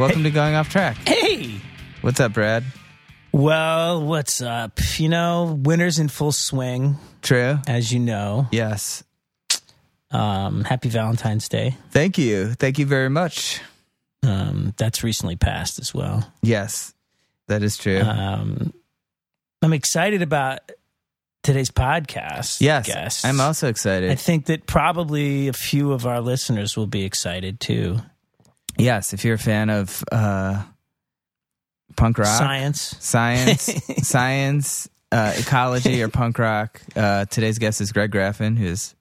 Welcome to Going Off Track. Hey. What's up, Brad? Well, what's up? You know, winter's in full swing, True? as you know. Yes. Um, happy Valentine's Day. Thank you. Thank you very much. Um, that's recently passed as well. Yes, that is true. Um, I'm excited about today's podcast. yes, guests. I'm also excited. I think that probably a few of our listeners will be excited too. Yes, if you're a fan of uh, punk rock, Science. science, science, uh, ecology, or punk rock, uh, today's guest is Greg Graffin, who's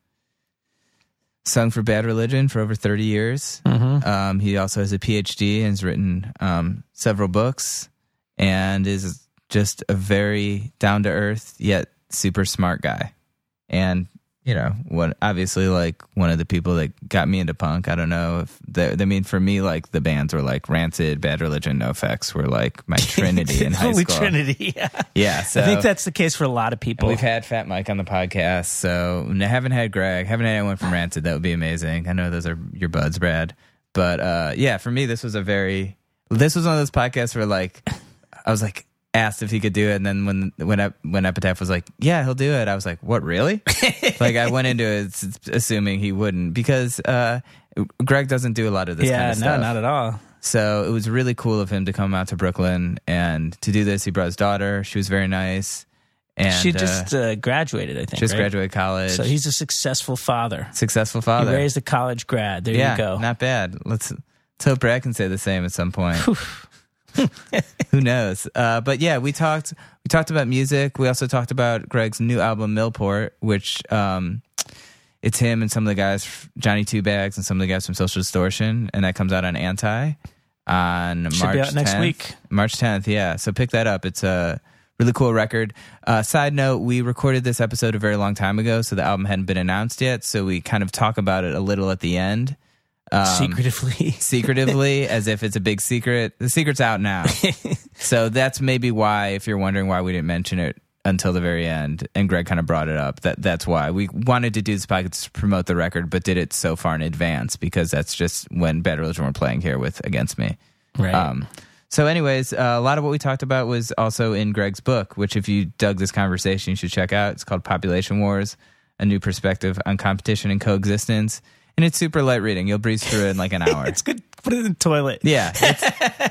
sung for Bad Religion for over 30 years. Mm-hmm. Um, he also has a PhD and has written um, several books and is just a very down to earth yet super smart guy. And you know, what obviously like one of the people that got me into punk. I don't know if the, I mean for me like the bands were like Rancid, Bad Religion, NOFX were like my trinity in high Holy school. Trinity. Yeah. Yeah, so I think that's the case for a lot of people. we've had Fat Mike on the podcast, so I haven't had Greg, haven't had anyone from Rancid. That would be amazing. I know those are your buds, Brad. But uh, yeah, for me, this was a very. This was one of those podcasts where like I was like asked if he could do it, and then when when when Epitaph was like, "Yeah, he'll do it," I was like, "What, really?" like I went into it assuming he wouldn't because uh, Greg doesn't do a lot of this yeah, kind of no, stuff. not at all. So it was really cool of him to come out to Brooklyn and to do this. He brought his daughter. She was very nice. And she uh, just uh, graduated, I think. just right? graduated college. So he's a successful father. successful father. He raised a college grad. There yeah, you go. not bad. Let's, let's hope Brad can say the same at some point. Who knows? Uh, but yeah, we talked. We talked about music. We also talked about Greg's new album Millport, which um, it's him and some of the guys, Johnny Two Bags, and some of the guys from Social Distortion, and that comes out on Anti on Should March be out next 10th. week. March 10th, yeah. So pick that up. It's a really cool record. Uh, side note, we recorded this episode a very long time ago, so the album hadn't been announced yet. So we kind of talk about it a little at the end. Um, Secretively. secretively as if it's a big secret. The secret's out now. so that's maybe why, if you're wondering why we didn't mention it until the very end, and Greg kind of brought it up, that that's why. We wanted to do this podcast to promote the record, but did it so far in advance because that's just when Bad Religion were playing here with Against Me. Right. Um, so, anyways, uh, a lot of what we talked about was also in Greg's book, which, if you dug this conversation, you should check out. It's called Population Wars A New Perspective on Competition and Coexistence. And it's super light reading. You'll breeze through it in like an hour. it's good. Put it in the toilet. Yeah, it's,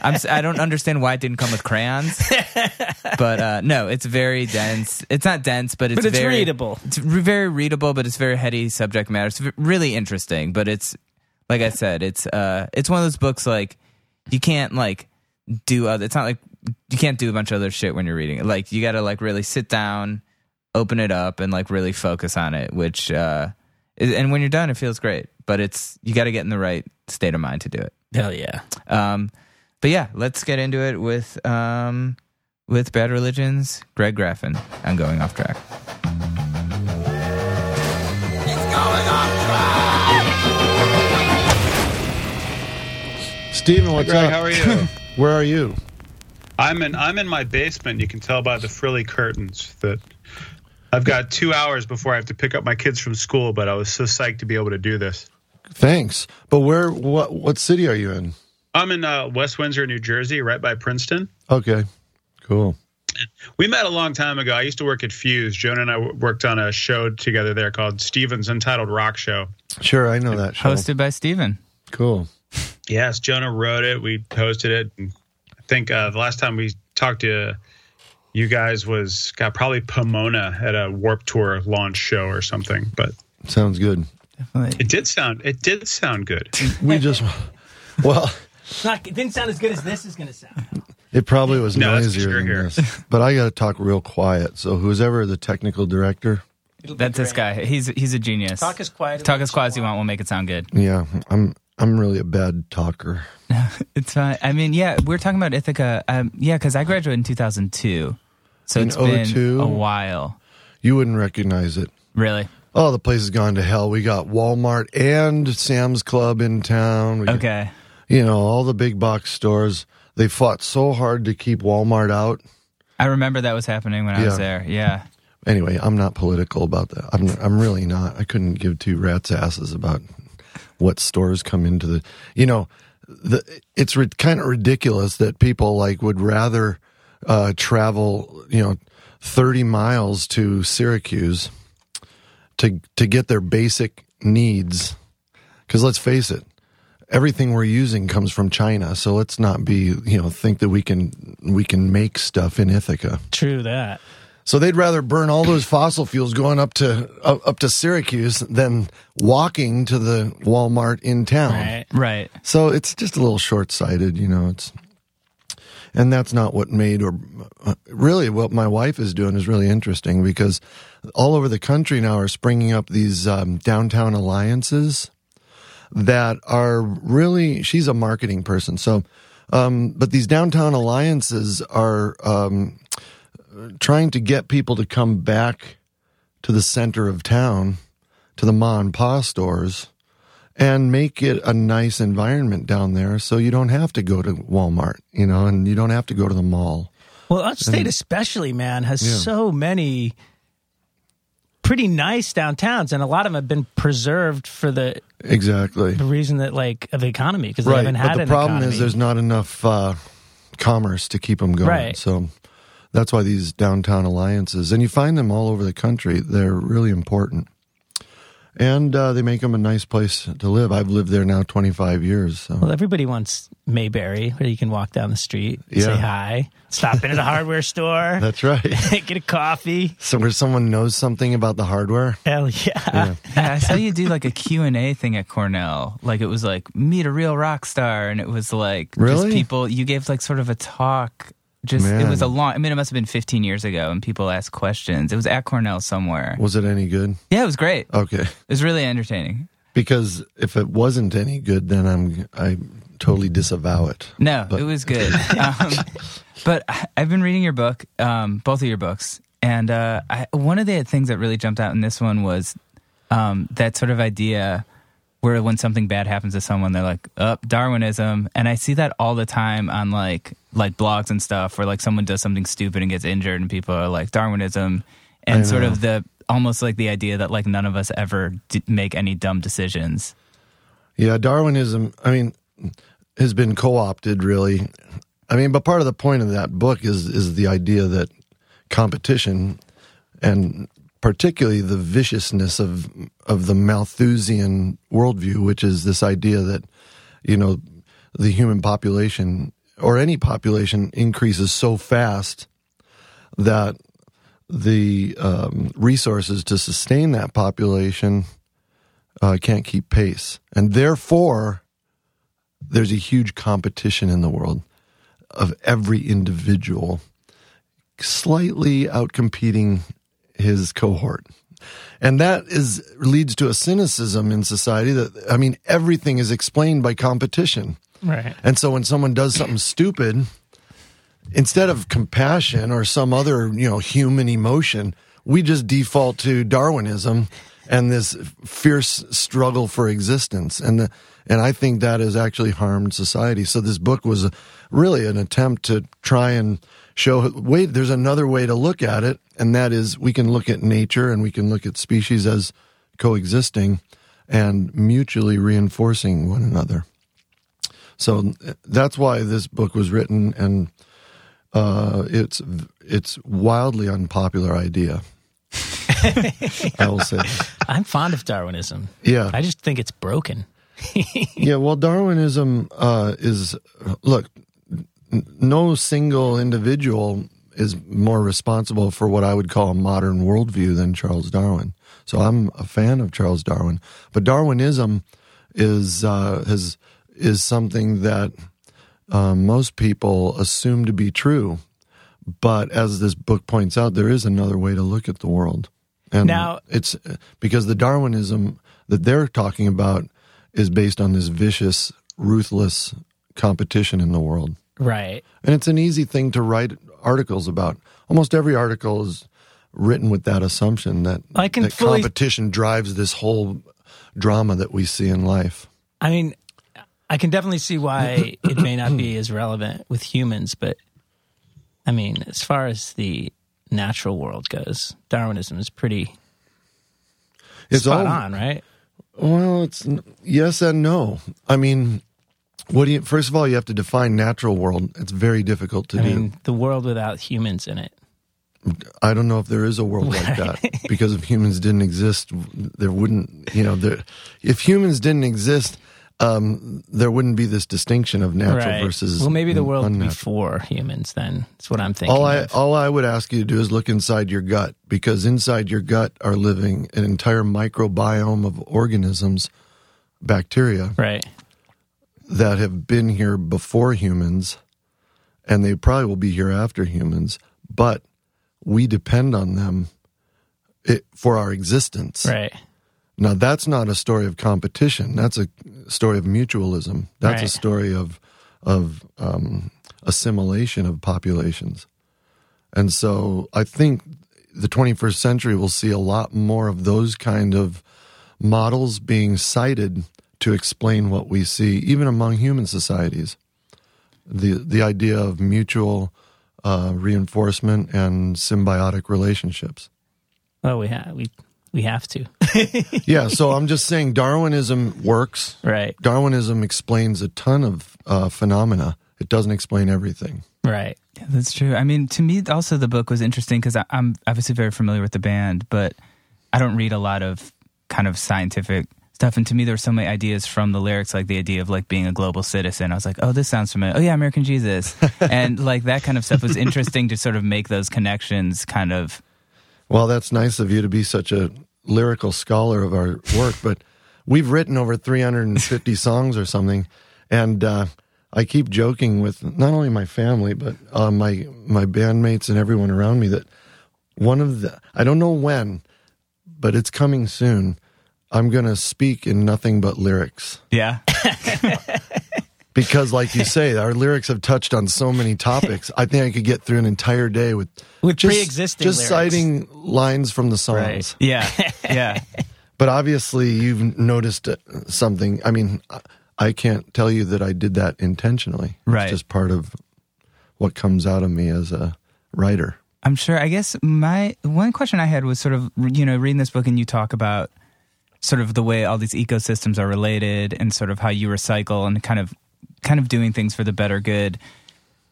I'm, I don't understand why it didn't come with crayons, but uh, no, it's very dense. It's not dense, but it's But it's very, readable. It's re- very readable, but it's very heady subject matter. It's v- really interesting, but it's like I said, it's uh, it's one of those books like you can't like do other. It's not like you can't do a bunch of other shit when you're reading it. Like you got to like really sit down, open it up, and like really focus on it. Which uh, is, and when you're done, it feels great. But it's you got to get in the right state of mind to do it. Hell yeah. Um, but yeah, let's get into it with um, with Bad Religions, Greg Graffin. I'm going off track. Steven, what's Greg, up? how are you? Where are you? I'm in I'm in my basement. You can tell by the frilly curtains that I've got two hours before I have to pick up my kids from school. But I was so psyched to be able to do this. Thanks. But where? What? What city are you in? I'm in uh, West Windsor, New Jersey, right by Princeton. Okay, cool. We met a long time ago. I used to work at Fuse. Jonah and I worked on a show together there called Steven's Untitled Rock Show. Sure, I know that show. Hosted by Steven. Cool. Yes, Jonah wrote it. We hosted it. And I think uh, the last time we talked to you guys was got probably Pomona at a Warp Tour launch show or something. But Sounds good. It did sound it did sound good. We just, well, not, it didn't sound as good as this is going to sound. it probably was No, that's for noisier sure than here. this. But I got to talk real quiet. So who's ever the technical director? It'll be That's this great. guy. He's he's a genius. Talk as quiet. Talk as quiet as you want. We'll make it sound good. Yeah, I'm. I'm really a bad talker. It's fine. I mean, yeah, we are talking about Ithaca. Um, yeah, because I graduated in 2002, so In it's been 02? a while. You wouldn't recognize it. Really? Oh, the place has gone to hell. We got Walmart and Sam's Club in town. We got, Okay. You know, all the big box stores. They fought so hard to keep Walmart out. I remember that was happening when I was there. Yeah. Anyway, I'm not political about that. I'm I'm really not. I couldn't give two rats asses about what stores come into the. You know, the, it's kind of ridiculous that people like would rather uh, travel, you know, 30 miles to Syracuse to to get their basic needs. Because let's face it, everything we're using comes from China. So let's not be, you know, think that we can we can make stuff in Ithaca. True that. So they'd rather burn all those fossil fuels going up to up, up to Syracuse than walking to the Walmart in town. Right. Right. So it's just a little short sighted, you know. It's and that's not what made or uh, really what my wife is doing is really interesting because all over the country now are springing up these um, downtown alliances that are really she's a marketing person so um, but these downtown alliances are um, trying to get people to come back to the center of town to the ma and pa stores and make it a nice environment down there so you don't have to go to Walmart, you know, and you don't have to go to the mall. Well, upstate especially, man, has Yeah. so many pretty nice downtowns, and a lot of them have been preserved for the Exactly. the reason that like of the economy because they haven't had But the problem economy. is there's not enough uh, commerce to keep them going. Right. So that's why these downtown alliances, and you find them all over the country, they're really important. And uh, they make them a nice place to live. I've lived there now 25 years. So. Well, everybody wants Mayberry, where you can walk down the street, Yeah. say hi, stop in at a hardware store, That's right. get a coffee. so where someone knows something about the hardware. Hell yeah. Yeah. Yeah, I saw you do like a Q&A thing at Cornell. Like it was like meet a real rock star and it was like Really? just people you gave like sort of a talk just it was a long I mean it must have been 15 years ago and people asked questions. It was at Cornell somewhere. Was it any good? Yeah, it was great. Okay. It was really entertaining. Because if it wasn't any good, then I'm I totally disavow it. No, But- it was good. um, but I've been reading your book, um, both of your books, and uh, I, one of the things that really jumped out in this one was um, that sort of idea where when something bad happens to someone, they're like, "Up Darwinism," and I see that all the time on like like blogs and stuff, where like someone does something stupid and gets injured, and people are like Darwinism, and sort of the almost like the idea that like none of us ever d- make any dumb decisions. Yeah, Darwinism, I mean, has been co-opted really. I mean, but part of the point of that book is is the idea that competition and particularly the viciousness of of the Malthusian worldview, which is this idea that you know the human population or any population increases so fast that the um, resources to sustain that population uh, can't keep pace, and therefore there's a huge competition in the world of every individual slightly outcompeting his cohort. And that is leads to a cynicism in society that I mean everything is explained by competition. Right. And so when someone does something stupid, instead of compassion or some other, you know, human emotion, we just default to Darwinism and this fierce struggle for existence. And the, and I think that has actually harmed society. So this book was really an attempt to try and show wait, there's another way to look at it, and that is we can look at nature and we can look at species as coexisting and mutually reinforcing one another. So that's why this book was written, and uh, it's it's wildly unpopular idea. I will say, that. I'm fond of Darwinism. yeah, I just think it's broken. yeah. Well, Darwinism uh, is look, no single individual is more responsible for what I would call a modern worldview than Charles Darwin. So I'm a fan of Charles Darwin, but Darwinism is uh, has is something that um, most people assume to be true. But as this book points out, there is another way to look at the world. And Now- it's because the Darwinism that they're talking about is based on this vicious, ruthless competition in the world. Right. And it's an easy thing to write articles about. Almost every article is written with that assumption that, I can that fully- competition drives this whole drama that we see in life. I mean, I can definitely see why it may not be as relevant with humans, but I mean, as far as the natural world goes, Darwinism is pretty It's spot all on, right? Well, it's yes and no. I mean, What do you? First of all, you have to define natural world. It's very difficult to I do. mean, the world without humans in it. I don't know if there is a world like that because if humans didn't exist, there wouldn't. You know, there, if humans didn't exist, um, there wouldn't be this distinction of natural right. versus. well, maybe the world unnatural. before humans. Then that's what I'm thinking. All I of. all I would ask you to do is look inside your gut because inside your gut are living an entire microbiome of organisms, bacteria right. That have been here before humans, and they probably will be here after humans. But we depend on them it, for our existence. Right. Now, that's not a story of competition. That's a story of mutualism. That's a story of of um, assimilation of populations. And so, I think the 21st century will see a lot more of those kind of models being cited to explain what we see, even among human societies. The the idea of mutual uh, reinforcement and symbiotic relationships. Well, we have we we have to. Yeah, so I'm just saying Darwinism works. right. Darwinism explains a ton of uh, phenomena. It doesn't explain everything. Right. Yeah, that's true. I mean, to me, also the book was interesting because I'm obviously very familiar with the band, but I don't read a lot of kind of scientific stuff. And to me, there were so many ideas from the lyrics, like the idea of like being a global citizen. I was like, oh, this sounds familiar. Oh yeah, American Jesus, and like that kind of stuff was interesting to sort of make those connections. Kind of, Well, that's nice of you to be such a lyrical scholar of our work, but we've written over 350 songs or something, and uh, I keep joking with not only my family but uh, my my bandmates and everyone around me that one of the I don't know when, but it's coming soon. I'm going to speak in nothing but lyrics. yeah, because like you say our lyrics have touched on so many topics i think i could get through an entire day with With just, pre-existing just lyrics. citing lines from the songs Right. yeah, yeah. but obviously you've noticed uh, something i mean I- i can't tell you that i did that intentionally Right. it's just part of what comes out of me as a writer I'm sure. I guess my one question I had was sort of you know reading this book and you talk about sort of the way all these ecosystems are related and sort of how you recycle and kind of kind of doing things for the better good.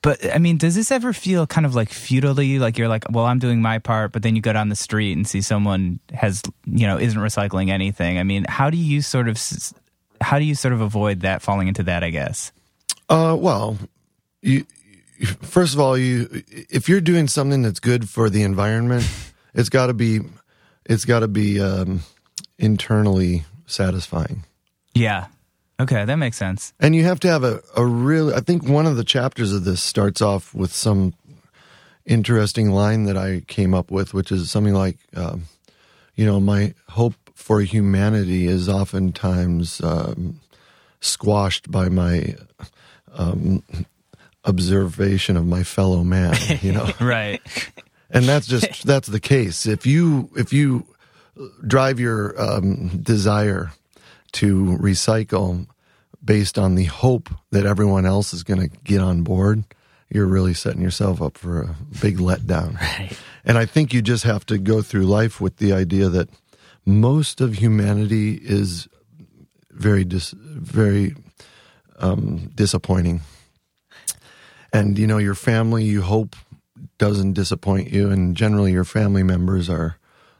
But I mean, does this ever feel kind of like futilely? Like you're like, well, I'm doing my part, but then you go down the street and see someone has you know isn't recycling anything. I mean, how do you sort of how do you sort of avoid that falling into that? I guess. Uh, well, you first of all, you if you're doing something that's good for the environment, it's got to be it's got to be um, internally satisfying, Yeah. Okay, that makes sense. and you have to have a a real. I think one of the chapters of this starts off with some interesting line that I came up with, which is something like, um, you know, my hope for humanity is oftentimes um, squashed by my um, observation of my fellow man. You know, Right. and that's just that's the case. If you if you drive your um, desire to recycle based on the hope that everyone else is going to get on board, you're really setting yourself up for a big letdown. Right. And I think you just have to go through life with the idea that most of humanity is very dis- very um, disappointing. And you know, your family you hope doesn't disappoint you, and generally your family members are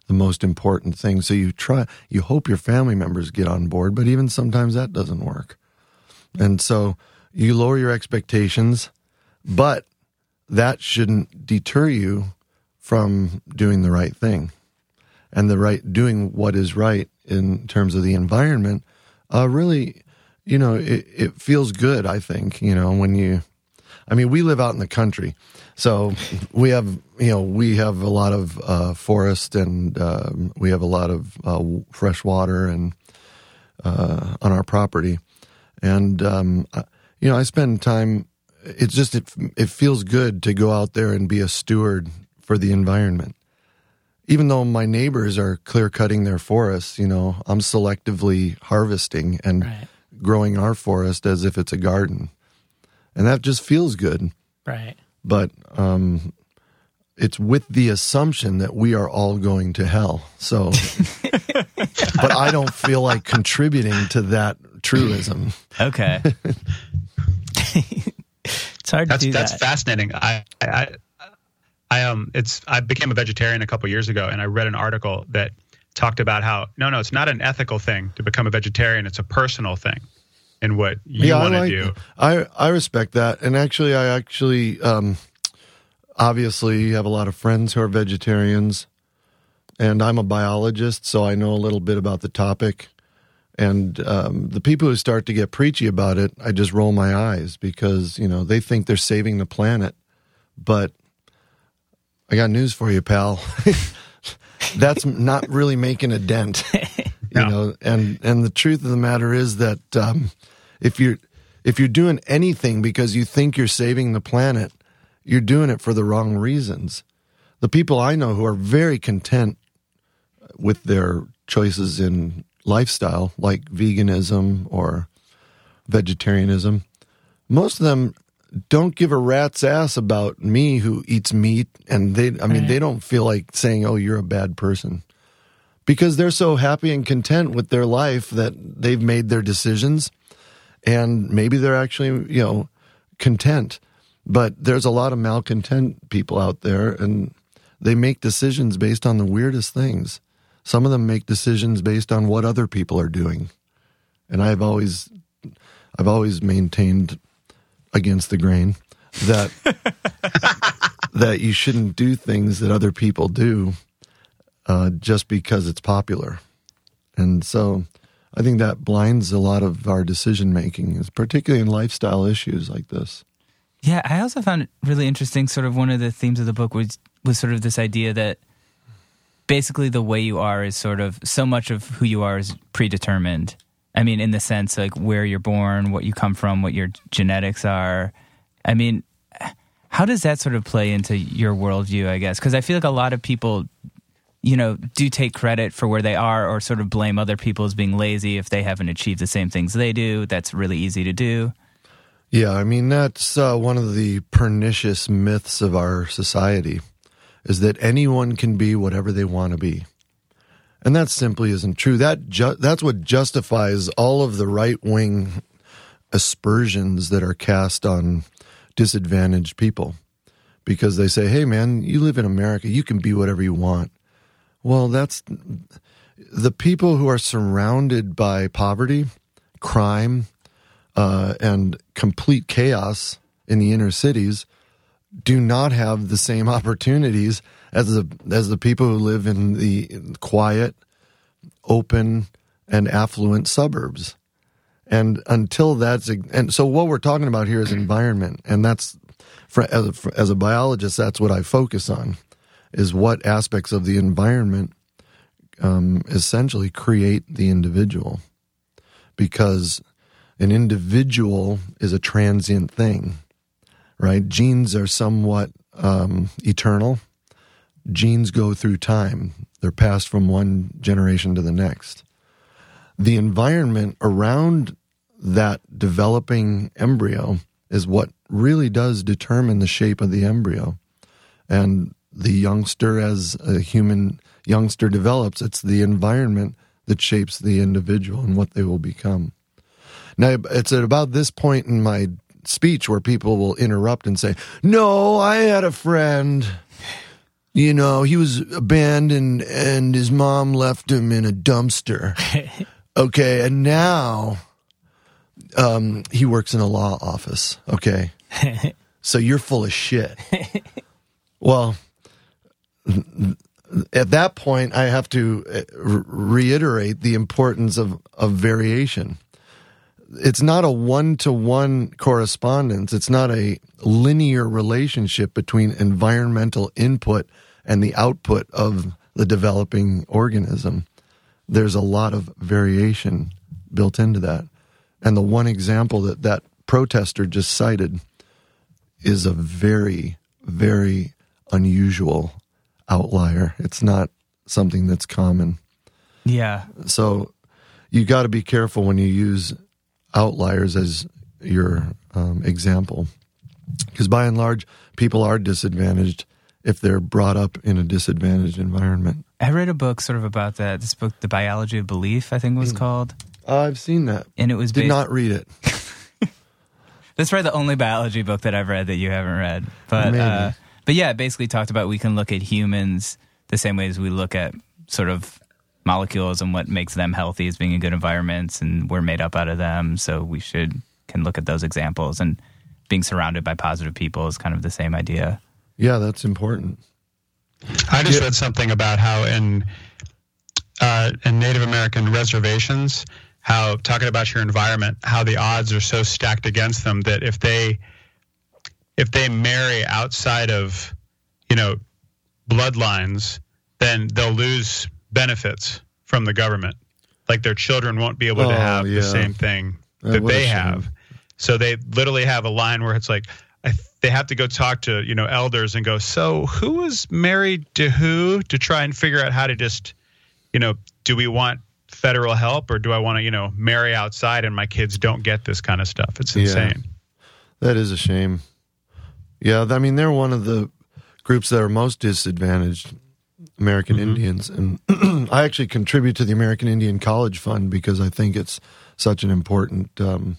the most important thing. So you try, you hope your family members get on board, but even sometimes that doesn't work. And so you lower your expectations, but that shouldn't deter you from doing the right thing and the right doing what is right in terms of the environment uh, really you know it, it feels good i think you know when you i mean we live out in the country so we have you know we have a lot of uh, forest and um, we have a lot of uh, fresh water and uh, on our property and um, I- you know i spend time it's just it, it feels good to go out there and be a steward for the environment even though my neighbors are clear cutting their forests, you know, I'm selectively harvesting and Right. growing our forest as if it's a garden. And that just feels good. Right. But um, it's with the assumption that we are all going to hell. So, but I don't feel like contributing to that truism. Okay. It's hard That's to do that's that. fascinating. I, I I um it's I became a vegetarian a couple years ago and I read an article that talked about how no no it's not an ethical thing to become a vegetarian it's a personal thing and what you I want to like- do. I I respect that, and actually, I actually um, obviously have a lot of friends who are vegetarians, and I'm a biologist, so I know a little bit about the topic. And um, the people who start to get preachy about it, I just roll my eyes because you know they think they're saving the planet, but I got news for you, pal. That's not really making a dent you No. know and and the truth of the matter is that um, if you're if you're doing anything because you think you're saving the planet you're doing it for the wrong reasons. The people i know who are very content with their choices in lifestyle like veganism or vegetarianism most of them don't give a rat's ass about me who eats meat. And they i mean they don't feel like saying oh you're a bad person because they're so happy and content with their life that they've made their decisions. And maybe they're actually you know content. But there's a lot of malcontent people out there and they make decisions based on the weirdest things. Some of them make decisions based on what other people are doing. And i've always i've always maintained against the grain that that you shouldn't do things that other people do uh, just because it's popular. And so I think that blinds a lot of our decision making, particularly in lifestyle issues like this. Yeah, I also found it really interesting. Sort of one of the themes of the book was was sort of this idea that basically the way you are is sort of so much of who you are is predetermined. I mean, in the sense like where you're born, what you come from, what your genetics are. I mean, how does that sort of play into your worldview? I guess because I feel like a lot of people, you know, do take credit for where they are, or sort of blame other people as being lazy if they haven't achieved the same things they do. That's really easy to do. Yeah, I mean, that's uh, one of the pernicious myths of our society is that anyone can be whatever they want to be. And that simply isn't true. That ju- that's what justifies all of the right wing aspersions that are cast on disadvantaged people because they say, "Hey man, you live in America, you can be whatever you want." Well, that's the people who are surrounded by poverty, crime, uh, and complete chaos in the inner cities do not have the same opportunities as the as the people who live in the quiet, open, and affluent suburbs. And until that's and so what we're talking about here is environment, and that's for, as a, as a biologist, that's what I focus on, is what aspects of the environment um, essentially create the individual, because an individual is a transient thing, right? Genes are somewhat um, eternal. Genes go through time, they're passed from one generation to the next. The environment around that developing embryo is what really does determine the shape of the embryo. And the youngster, as a human youngster develops, it's the environment that shapes the individual and what they will become. Now, it's at about this point in my speech where people will interrupt and say, No, I had a friend. You know, he was abandoned and his mom left him in a dumpster. Okay, and now um, he works in a law office. Okay. so you're full of shit. well, at that point, I have to uh, reiterate the importance of, of variation. It's not a one to one correspondence. It's not a linear relationship between environmental input and the output of the developing organism. There's a lot of variation built into that. And the one example that that protester just cited is a very, very unusual outlier. It's not something that's common. Yeah. So you got to be careful when you use outliers as your um, example. Because by and large, people are disadvantaged if they're brought up in a disadvantaged environment. I read a book sort of about that. This book, The Biology of Belief, I think it was called. I've seen that. And it was Did based, not read it. That's probably the only biology book that I've read that you haven't read. But uh, but yeah, it basically talked about we can look at humans the same way as we look at sort of molecules and what makes them healthy as being in good environments, and we're made up out of them. So we should can look at those examples and being surrounded by positive people is kind of the same idea. Yeah, that's important. I just read something about how in uh, in Native American reservations, how talking about your environment, how the odds are so stacked against them that if they if they marry outside of you know bloodlines, then they'll lose benefits from the government. Like their children won't be able Oh, to have yeah. the same thing that they have. So they literally have a line where it's like I, they have to go talk to you know elders and go, so who was married to who to try and figure out how to just you know do we want federal help or do I want to you know marry outside and my kids don't get this kind of stuff? It's Yeah. insane. That is a shame. Yeah, I mean they're one of the groups that are most disadvantaged, American Indians, and I actually contribute to the American Indian College Fund because I think it's such an important, um,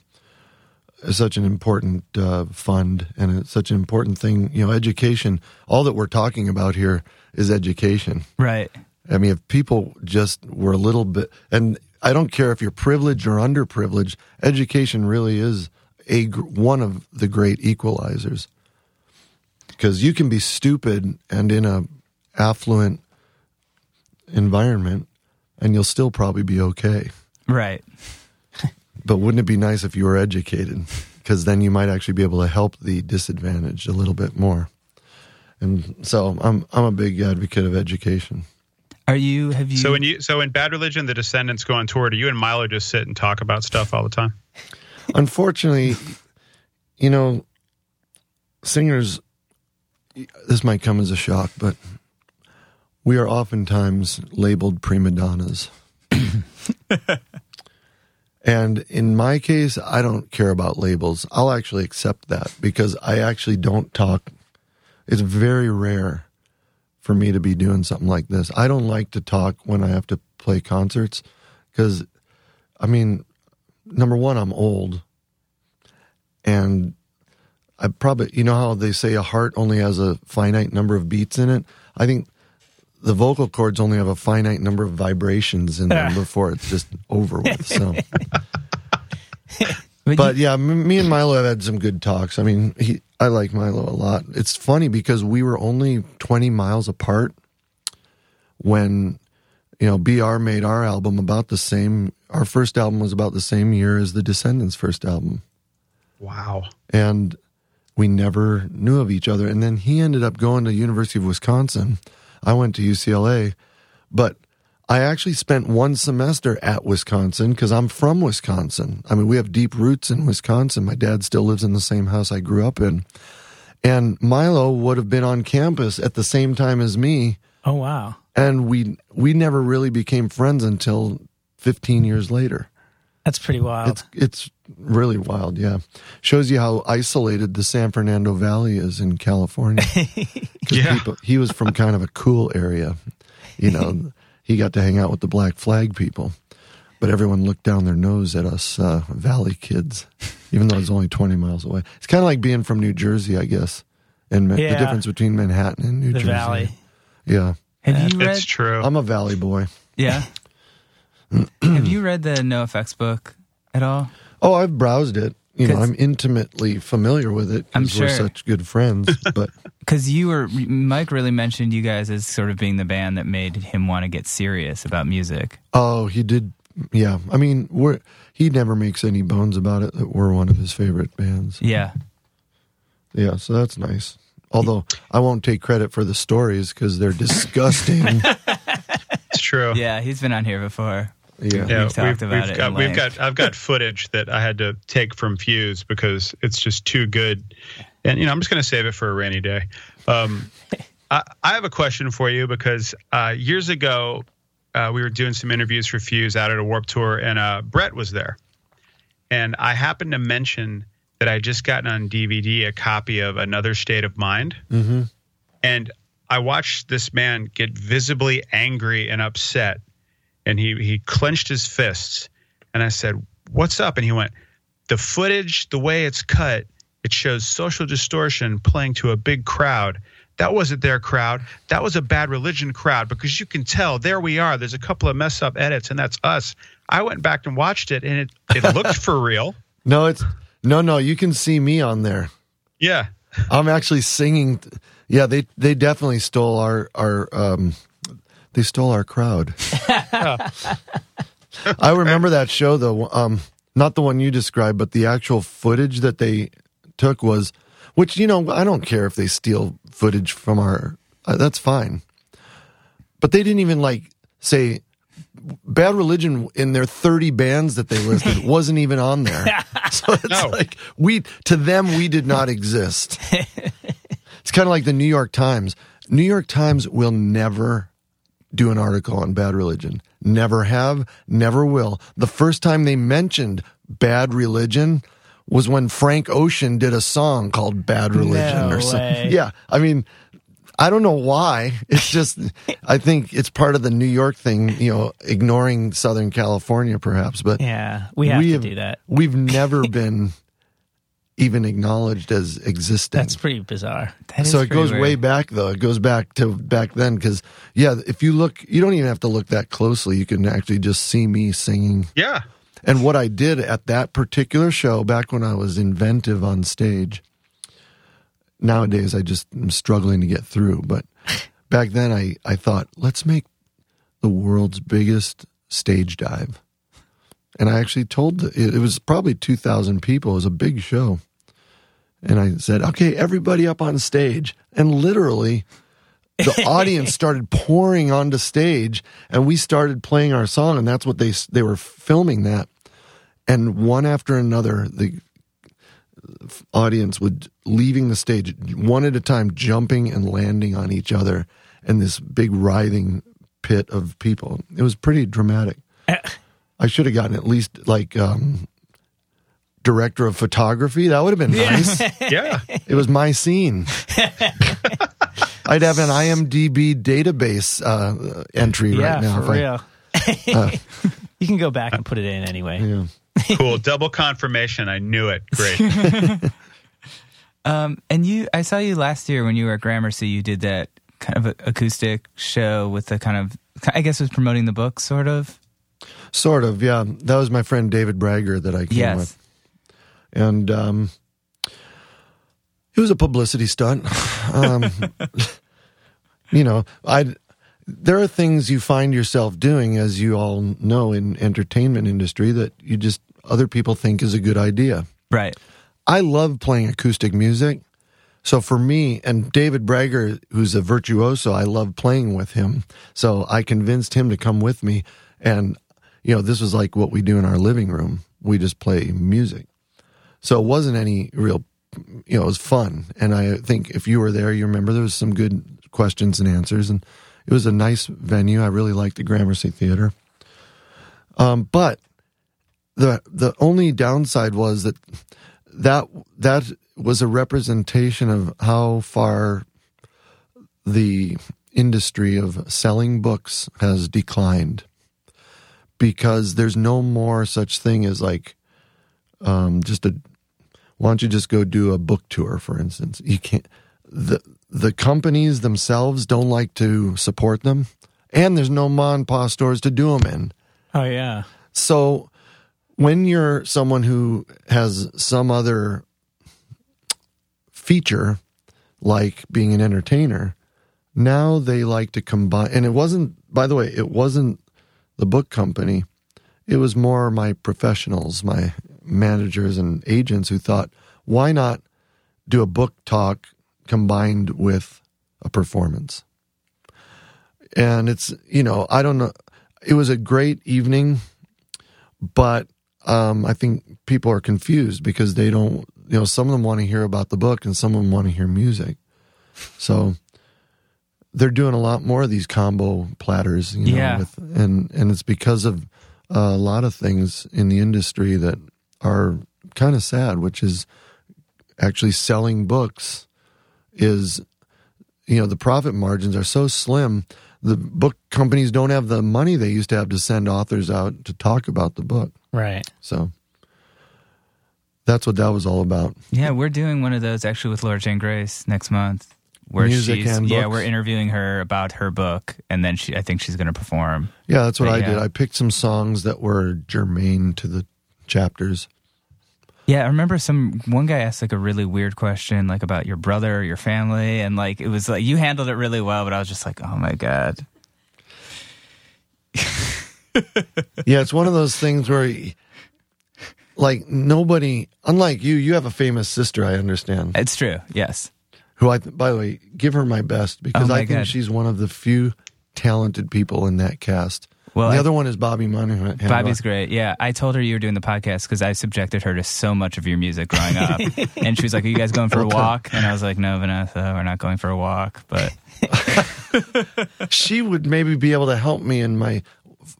such an important uh, fund, and it's such an important thing. You know, education. All that we're talking about here is education. Right. I mean, if people just were a little bit, and I don't care if you're privileged or underprivileged, education really is a one of the great equalizers. Because you can be stupid and in a affluent environment, and you'll still probably be okay. Right. But wouldn't it be nice if you were educated? Because then you might actually be able to help the disadvantaged a little bit more. And so I'm I'm a big advocate of education. Are you? Have you? So when you so in Bad Religion, the Descendents go on tour. Do you and Milo just sit and talk about stuff all the time? Unfortunately, you know, singers, this might come as a shock, but we are oftentimes labeled prima donnas. and in my case, I don't care about labels. I'll actually accept that because I actually don't talk. It's very rare for me to be doing something like this. I don't like to talk when I have to play concerts because, I mean, number one, I'm old and I probably you know how they say a heart only has a finite number of beats in it. I think the vocal cords only have a finite number of vibrations in them before it's just over with. So, but yeah, me and Milo have had some good talks. I mean, he I like Milo a lot. It's funny because we were only twenty miles apart when you know BR made our album about the same. Our first album was about the same year as the Descendents' first album Wow. and we never knew of each other. And then he ended up going to University of Wisconsin. I went to UCLA, but I actually spent one semester at Wisconsin because I'm from Wisconsin. I mean, we have deep roots in Wisconsin. My dad still lives in the same house I grew up in. And Milo would have been on campus at the same time as me, Oh wow. and we we never really became friends until 15 years later. That's pretty wild. It's it's really wild, yeah. Shows you how isolated the San Fernando Valley is in California. Yeah. people, he was from kind of a cool area, you know. he got to hang out with the Black Flag people, but everyone looked down their nose at us uh, Valley kids, even though it's only twenty miles away. It's kind of like being from New Jersey, I guess, and Ma- the difference between Manhattan and New the Jersey. valley. Yeah, have you read? It's true. I'm a Valley boy. Yeah. have you read the NOFX book at all? Oh, I've browsed it. You know, I'm intimately familiar with it I'm because we're such good friends. But Because you were Mike really mentioned you guys as sort of being the band that made him want to get serious about music. oh, he did. Yeah, I mean, we're he never makes any bones about it that we're one of his favorite bands. Yeah. Yeah, so that's nice. Although I won't take credit for the stories because they're disgusting. it's true. Yeah, he's been on here before. Yeah. Yeah, We've talked about we've it Got, we've length. got. I've got footage that I had to take from Fuse because it's just too good, and you know I'm just going to save it for a rainy day. Um, I, I have a question for you because uh, years ago uh, we were doing some interviews for Fuse out at a Warp Tour, and uh, Brett was there, and I happened to mention that I just gotten on DVD a copy of Another State of Mind, hmm and I watched this man get visibly angry and upset, and he he clenched his fists. And I said, "What's up?" And he went, "The footage, the way it's cut, it shows social distortion playing to a big crowd." That wasn't their crowd. That was a bad religion crowd because you can tell there we are. There's a couple of mess up edits, and that's us. I went back and watched it, and it, it looked for real. No, it's no, no. You can see me on there. Yeah. I'm actually singing. Yeah, they they definitely stole our our um, they stole our crowd. I remember that show though. Um, not the one you described, but the actual footage that they took was, which you know, I don't care if they steal footage from our. Uh, that's fine, but they didn't even like say Bad Religion in their 30 bands that they listed wasn't even on there. So it's No. like we to them we did not exist. it's kind of like the New York Times. New York Times will never do an article on Bad Religion. Never have, never will. The first time they mentioned Bad Religion was when Frank Ocean did a song called Bad Religion No or something. way. Yeah, I mean I don't know why. It's just, I think it's part of the New York thing, you know, ignoring Southern California perhaps, but Yeah, we have to do that. We've never been even acknowledged as existing. That's pretty bizarre. That is so it pretty goes way back though. It goes back to back then because, yeah, if you look, you don't even have to look that closely. You can actually just see me singing. Yeah. And what I did at that particular show back when I was inventive on stage, nowadays I just am struggling to get through. But back then I, I thought, let's make the world's biggest stage dive. And I actually told the, it, was probably 2,000 people. It was a big show. And I said, okay, everybody up on stage. And literally, the audience started pouring onto stage and we started playing our song and that's what they they were filming that and one after another the audience would leaving the stage one at a time jumping and landing on each other in this big writhing pit of people it was pretty dramatic eh, i should have gotten at least like um director of photography that would have been nice Yeah. it was my scene. I'd have an IMDb database uh, entry Yeah, right now. for if I- real. you can go back and put it in anyway. yeah. cool. Double confirmation. I knew it. Great. Um, and you, I saw you last year when you were at Gramercy. You did that kind of acoustic show with the kind of, I guess, it was promoting the book, sort of. Sort of, yeah. That was my friend David Bragger that I came Yes. with. And um, it was a publicity stunt. Um, you know, I there are things you find yourself doing, as you all know in entertainment industry, that you just other people think is a good idea. Right. I love playing acoustic music. So for me and David Bragger, who's a virtuoso, I love playing with him. So I convinced him to come with me. And, you know, this was like what we do in our living room. We just play music. So it wasn't any real, you know, it was fun. And I think if you were there, you remember there was some good questions and answers. And it was a nice venue. I really liked the Gramercy Theater. Um, but the the only downside was that that that was a representation of how far the industry of selling books has declined because there's no more such thing as like um, just a why don't you just go do a book tour for instance you can't the the companies themselves don't like to support them and there's no mom and pop stores to do them in Oh yeah. so when you're someone who has some other feature, like being an entertainer, now they like to combine. And it wasn't, by the way, it wasn't the book company. It was more my professionals, my managers and agents who thought, why not do a book talk combined with a performance? And it's, you know, I don't know. It was a great evening but um, I think people are confused because they don't. You know, some of them want to hear about the book, and some of them want to hear music. So they're doing a lot more of these combo platters. You know, Yeah. with, and and it's because of a lot of things in the industry that are kind of sad, which is actually selling books is you know the profit margins are so slim. The book companies don't have the money they used to have to send authors out to talk about the book. Right. So that's what that was all about. Yeah, we're doing one of those actually with Laura Jane Grace next month. Where Music she's and yeah, books? we're interviewing her about her book, and then she I think she's going to perform. Yeah, that's what But I yeah. did. I picked some songs that were germane to the chapters. Yeah, I remember some one guy asked like a really weird question, like about your brother, or your family, and like it was like you handled it really well, but I was just like, oh my god, Yeah, it's one of those things where, like, nobody, unlike you, you have a famous sister, I understand. it's true. Yes, Who I, by the way, give her my best because Oh my I think God. she's one of the few talented people in that cast. Well, the I- other one is Bobby Moynihan. Bobby's great. Yeah, I told her you were doing the podcast because I subjected her to so much of your music growing up, and she was like, "Are you guys going for a walk?" And I was like, "No, Vanessa, we're not going for a walk." But She would maybe be able to help me in my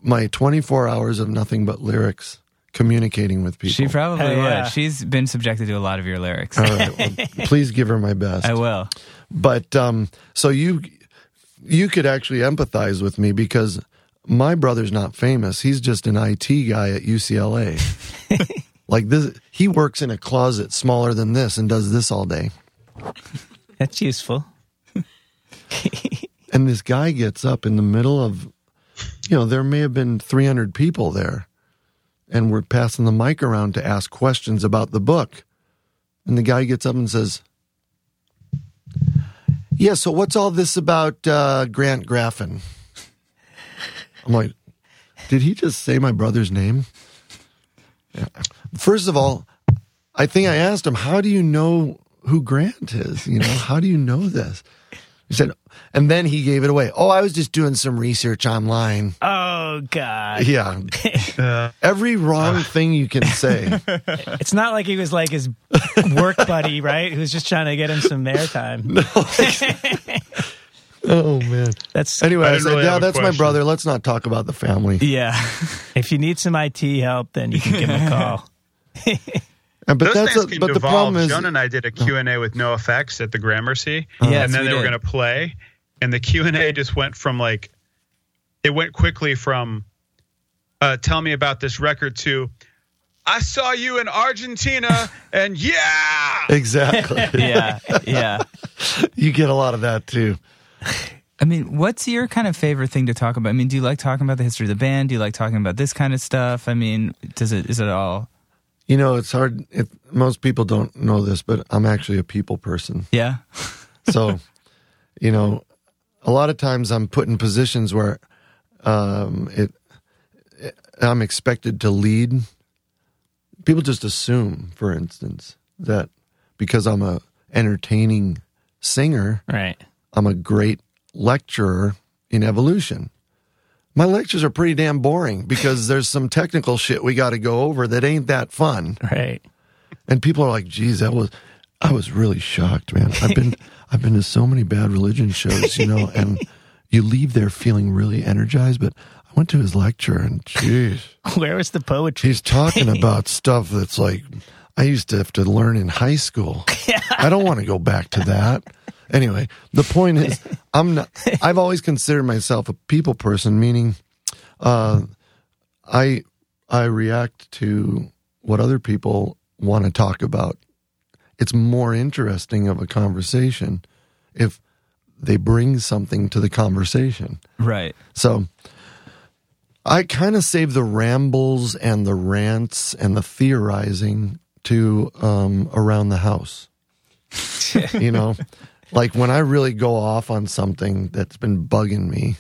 my 24 hours of nothing but lyrics communicating with people. she probably Hell yeah. would. She's been subjected to a lot of your lyrics. All right, well, please give her my best. I will. But um, so you you could actually empathize with me because my brother's not famous. He's just an IT guy at UCLA. like this, he works in a closet smaller than this and does this all day. That's useful. And this guy gets up in the middle of, you know, there may have been 300 people there, and we're passing the mic around to ask questions about the book. And the guy gets up and says, Yeah, so what's all this about uh, Grant Graffin? I'm like, Did he just say my brother's name? Yeah. First of all, I think I asked him, How do you know who Grant is? You know, how do you know this? He said, and then he gave it away. Oh, I was just doing some research online. Oh God! Yeah. Uh, Every wrong thing you can say. It's not like he was like his work buddy, right? Who was just trying to get him some airtime. No. Oh, man. That's Anyway, I I, said, really yeah, have a that's my brother. Let's not talk about the family. Yeah. if you need some IT help, then you can give him a call. And- but those that's things a, can but the problem is, Jonah and I did a Q&A with NOFX at the Gramercy. Yes, and then we they were going to play. And the Q&A just went from like, it went quickly from, uh, tell me about this record to, I saw you in Argentina and yeah. exactly. Yeah. Yeah. you get a lot of that too. I mean, what's your kind of favorite thing to talk about? I mean, do you like talking about the history of the band? Do you like talking about this kind of stuff? I mean, does it is it all? You know, it's hard. It, most people don't know this, but I'm actually a people person. Yeah. So, you know, a lot of times I'm put in positions where um, it, it I'm expected to lead. People just assume, for instance, that because I'm a entertaining singer, Right. I'm a great lecturer in evolution. My lectures are pretty damn boring because there's some technical shit we got to go over that ain't that fun. Right. And people are like, geez, that was, I was really shocked, man. I've been, I've been to so many bad religion shows, you know, and you leave there feeling really energized. But I went to his lecture and geez, Where was the poetry? he's talking about stuff that's like, I used to have to learn in high school. I don't want to go back to that. Anyway, the point is, I'm not, I've always considered myself a people person, meaning, uh, I, I react to what other people want to talk about. It's more interesting of a conversation if they bring something to the conversation. Right. So I kind of save the rambles and the rants and the theorizing to um, around the house. you know, like when I really go off on something that's been bugging me,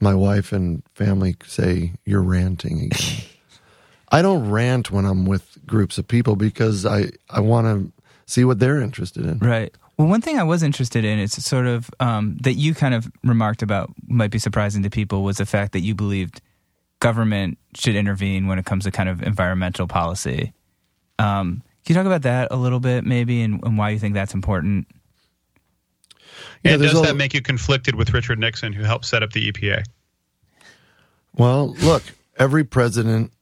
my wife and family say, You're ranting again. I don't rant when I'm with groups of people because I, I want to see what they're interested in. Right. Well, one thing I was interested in, it's sort of um, that you kind of remarked about, might be surprising to people, was the fact that you believed government should intervene when it comes to kind of environmental policy. Um, can you talk about that a little bit, maybe, and, and why you think that's important? Yeah, does a- that make you conflicted with Richard Nixon, who helped set up the EPA? Well, look, every president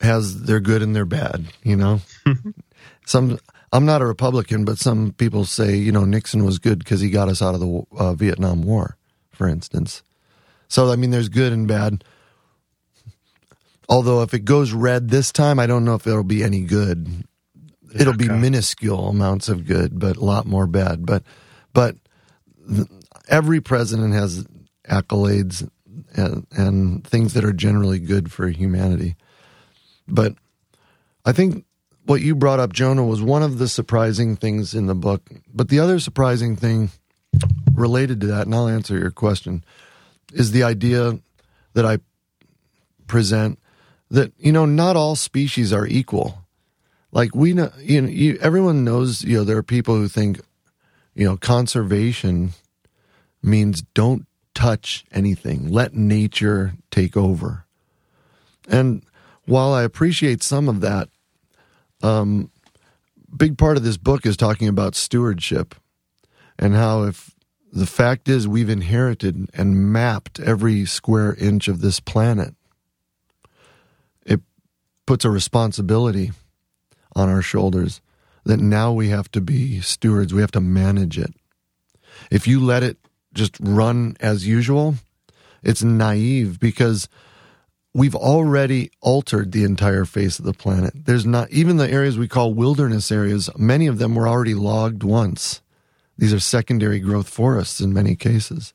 has their good and their bad, you know. Some I'm not a Republican, but some people say, you know, Nixon was good because he got us out of the uh, Vietnam War, for instance. So, I mean, there's good and bad. Although, if it goes red this time, I don't know if it'll be any good. It'll be minuscule amounts of good, but a lot more bad. But, but th- every president has accolades and, and things that are generally good for humanity. But I think what you brought up, Jonah, was one of the surprising things in the book. But the other surprising thing related to that, and I'll answer your question, is the idea that I present that you know not all species are equal. Like we know, you know, you, everyone knows. You know, there are people who think, you know, conservation means don't touch anything, let nature take over. And while I appreciate some of that, um, big part of this book is talking about stewardship and how if the fact is we've inherited and mapped every square inch of this planet, it puts a responsibility on our shoulders that now we have to be stewards. We have to manage it. If you let it just run as usual, it's naive because we've already altered the entire face of the planet. There's not even the areas we call wilderness areas, many of them were already logged once. These are secondary growth forests in many cases.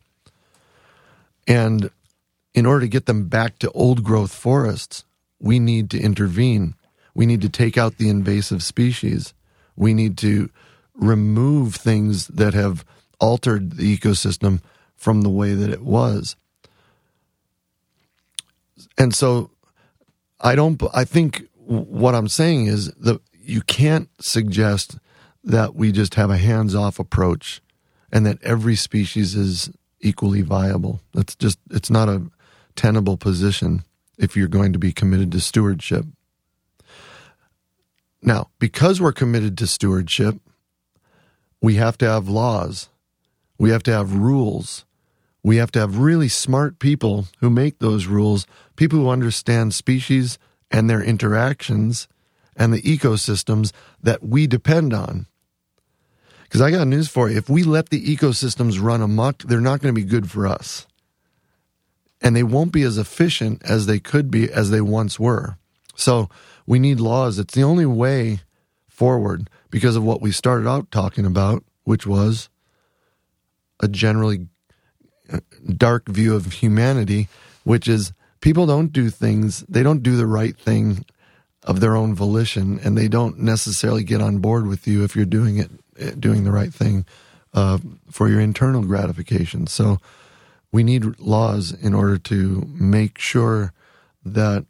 And in order to get them back to old growth forests, we need to intervene. We need to take out the invasive species. We need to remove things that have altered the ecosystem from the way that it was. And so I don't I think what I'm saying is that you can't suggest that we just have a hands-off approach and that every species is equally viable. That's just it's not a tenable position if you're going to be committed to stewardship. Now, because we're committed to stewardship, we have to have laws. We have to have rules. We have to have really smart people who make those rules, people who understand species and their interactions and the ecosystems that we depend on. Because I got news for you. If we let the ecosystems run amok, they're not going to be good for us. And they won't be as efficient as they could be as they once were. So we need laws. It's the only way forward because of what we started out talking about, which was a generally dark view of humanity, which is people don't do things, they don't do the right thing of their own volition, and they don't necessarily get on board with you if you're doing it, eh, doing the right thing uh, for your internal gratification. So we need laws in order to make sure that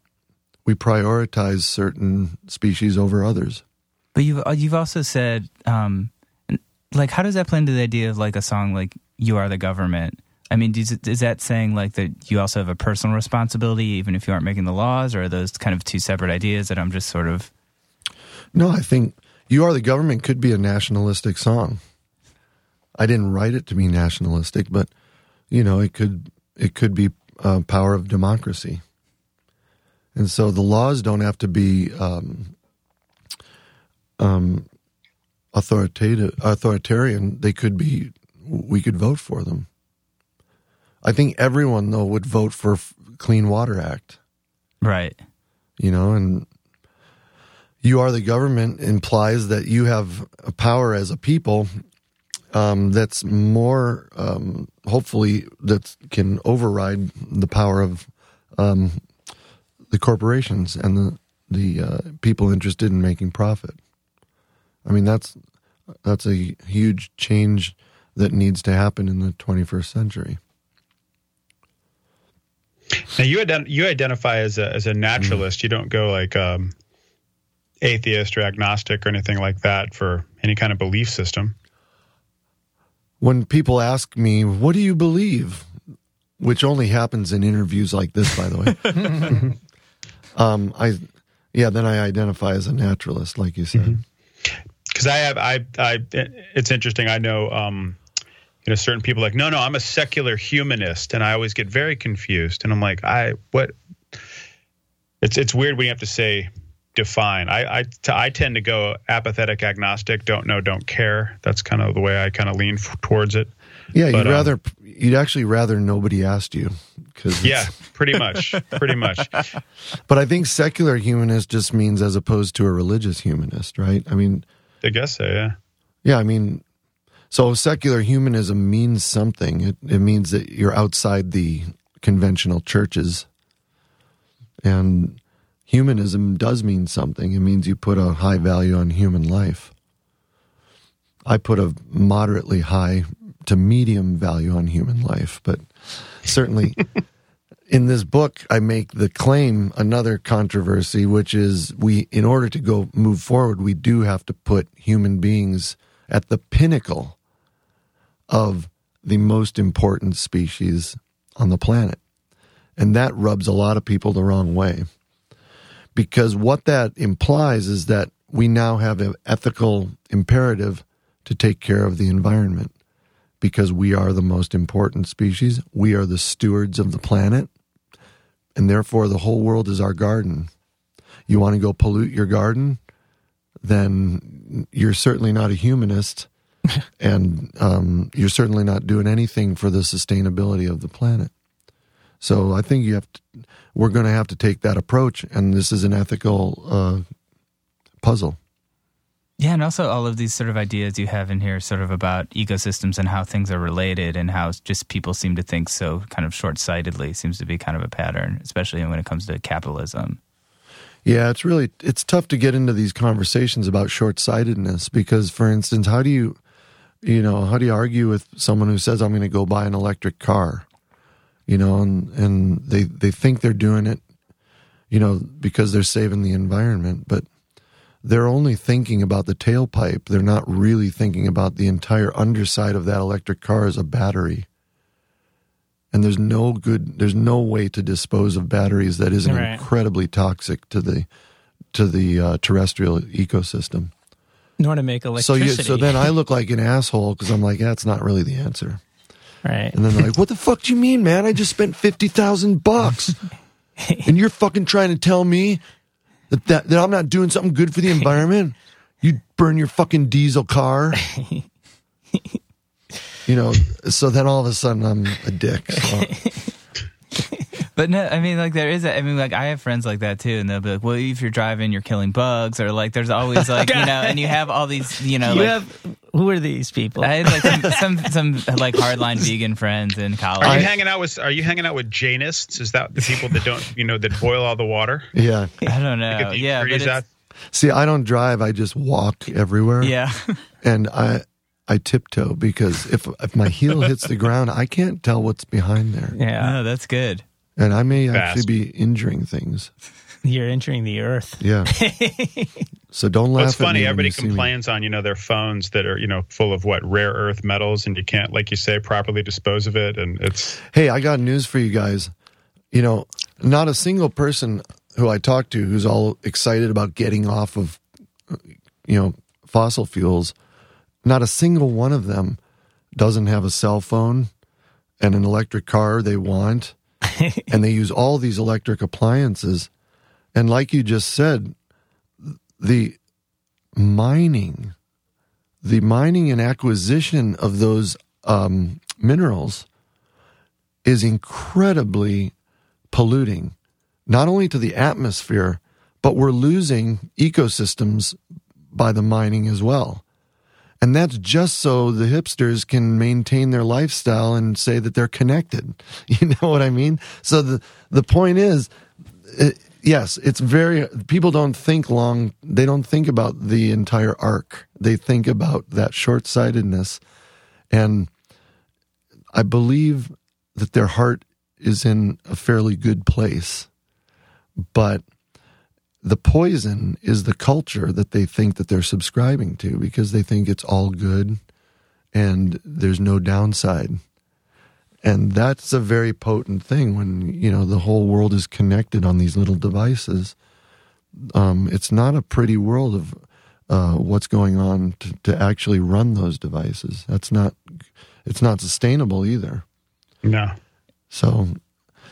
we prioritize certain species over others. But you've uh, you've also said, um, like, how does that play into the idea of like a song like "You Are the Government"? I mean, is, is that saying like that you also have a personal responsibility, even if you aren't making the laws, or are those kind of two separate ideas that I'm just sort of? No, I think "You Are the Government" could be a nationalistic song. I didn't write it to be nationalistic, but you know, it could it could be uh, power of democracy, and so the laws don't have to be um, um, authoritative authoritarian. They could be. We could vote for them. I think everyone though would vote for Clean Water Act. Right. You know, and you are the government implies that you have a power as a people um, that's more um, hopefully that can override the power of um, the corporations and the the uh, people interested in making profit. I mean that's that's a huge change that needs to happen in the 21st century. Now you ident- you identify as a as a naturalist. You don't go like um, atheist or agnostic or anything like that for any kind of belief system. when people ask me, "What do you believe?" which only happens in interviews like this, by the way, um, I, yeah, then I identify as a naturalist, like you said. because I have I I it's interesting. I know um, you know certain people like no no I'm a secular humanist, and I always get very confused. And I'm like I what? It's it's weird when you have to say define. I I, t- I tend to go apathetic, agnostic, don't know, don't care. That's kind of the way I kind of lean f- towards it. Yeah, But, you'd um, rather you'd actually rather nobody asked you because Yeah, pretty much, pretty much. But I think secular humanist just means as opposed to a religious humanist, right? I mean, I guess so. Yeah. yeah, I mean, so secular humanism means something. It it means that you're outside the conventional churches, and humanism does mean something. It means you put a high value on human life. I put a moderately high to medium value on human life, but certainly in this book I make the claim another controversy which is we in order to go move forward we do have to put human beings at the pinnacle of the most important species on the planet. And that rubs a lot of people the wrong way. Because what that implies is that we now have an ethical imperative to take care of the environment because we are the most important species. We are the stewards of the planet. And therefore, the whole world is our garden. You want to go pollute your garden? Then you're certainly not a humanist. and um, you're certainly not doing anything for the sustainability of the planet. So I think you have to, we're going to have to take that approach. And this is an ethical uh, puzzle. Yeah, and also all of these sort of ideas you have in here, sort of about ecosystems and how things are related, and how just people seem to think so kind of short sightedly seems to be kind of a pattern, especially when it comes to capitalism. Yeah, it's really it's tough to get into these conversations about short-sightedness because for instance, how do you you know, how do you argue with someone who says I'm going to go buy an electric car? You know, and and they they think they're doing it you know, because they're saving the environment, but they're only thinking about the tailpipe. They're not really thinking about the entire underside of that electric car as a battery. And there's no good there's no way to dispose of batteries that isn't Right. incredibly toxic to the to the uh, terrestrial ecosystem. Nor to make So electricity. you, so then I look like an asshole because I'm like, that's not really the answer. right. And then they're like, "What the fuck do you mean, man? I just spent fifty thousand bucks, and you're fucking trying to tell me that, that that I'm not doing something good for the environment? You burn your fucking diesel car." You know, so then all of a sudden I'm a dick. So, But no, I mean, like there is. A, I mean, like I have friends like that too, and they'll be like, "Well, if you're driving, you're killing bugs," or like there's always like you know, and you have all these, you know, you like. have who are these people? I had like some, some some like hardline vegan friends in college. Are you hanging out with Are you hanging out with Jainists? Is that the people that don't you know that boil all the water? yeah. I don't know. the Yeah, but impurities it's, See, I don't drive. I just walk everywhere. yeah. and I I tiptoe because if if my heel hits the ground, I can't tell what's behind there, yeah, Oh, that's good. And I may Fast. actually be injuring things. you're injuring the earth. Yeah. so don't laugh. Well, it's at funny. me when Everybody you complains on you know their phones that are you know full of what rare earth metals, and you can't, like you say, properly dispose of it. And it's Hey, I got news for you guys. You know, not a single person who I talk to who's all excited about getting off of, you know, fossil fuels. Not a single one of them doesn't have a cell phone and an electric car they want, and they use all these electric appliances. And like you just said, the mining, the mining and acquisition of those um, minerals is incredibly polluting, not only to the atmosphere, but we're losing ecosystems by the mining as well. And that's just so the hipsters can maintain their lifestyle and say that they're connected. You know what I mean? So the the point is, it, yes, it's very. People don't think long. They don't think about the entire arc. They think about that short sightedness, and I believe that their heart is in a fairly good place, but the poison is the culture that they think that they're subscribing to because they think it's all good and there's no downside. And that's a very potent thing when, you know, the whole world is connected on these little devices. Um, it's not a pretty world of uh, what's going on to, to actually run those devices. That's not, it's not sustainable either. no. So,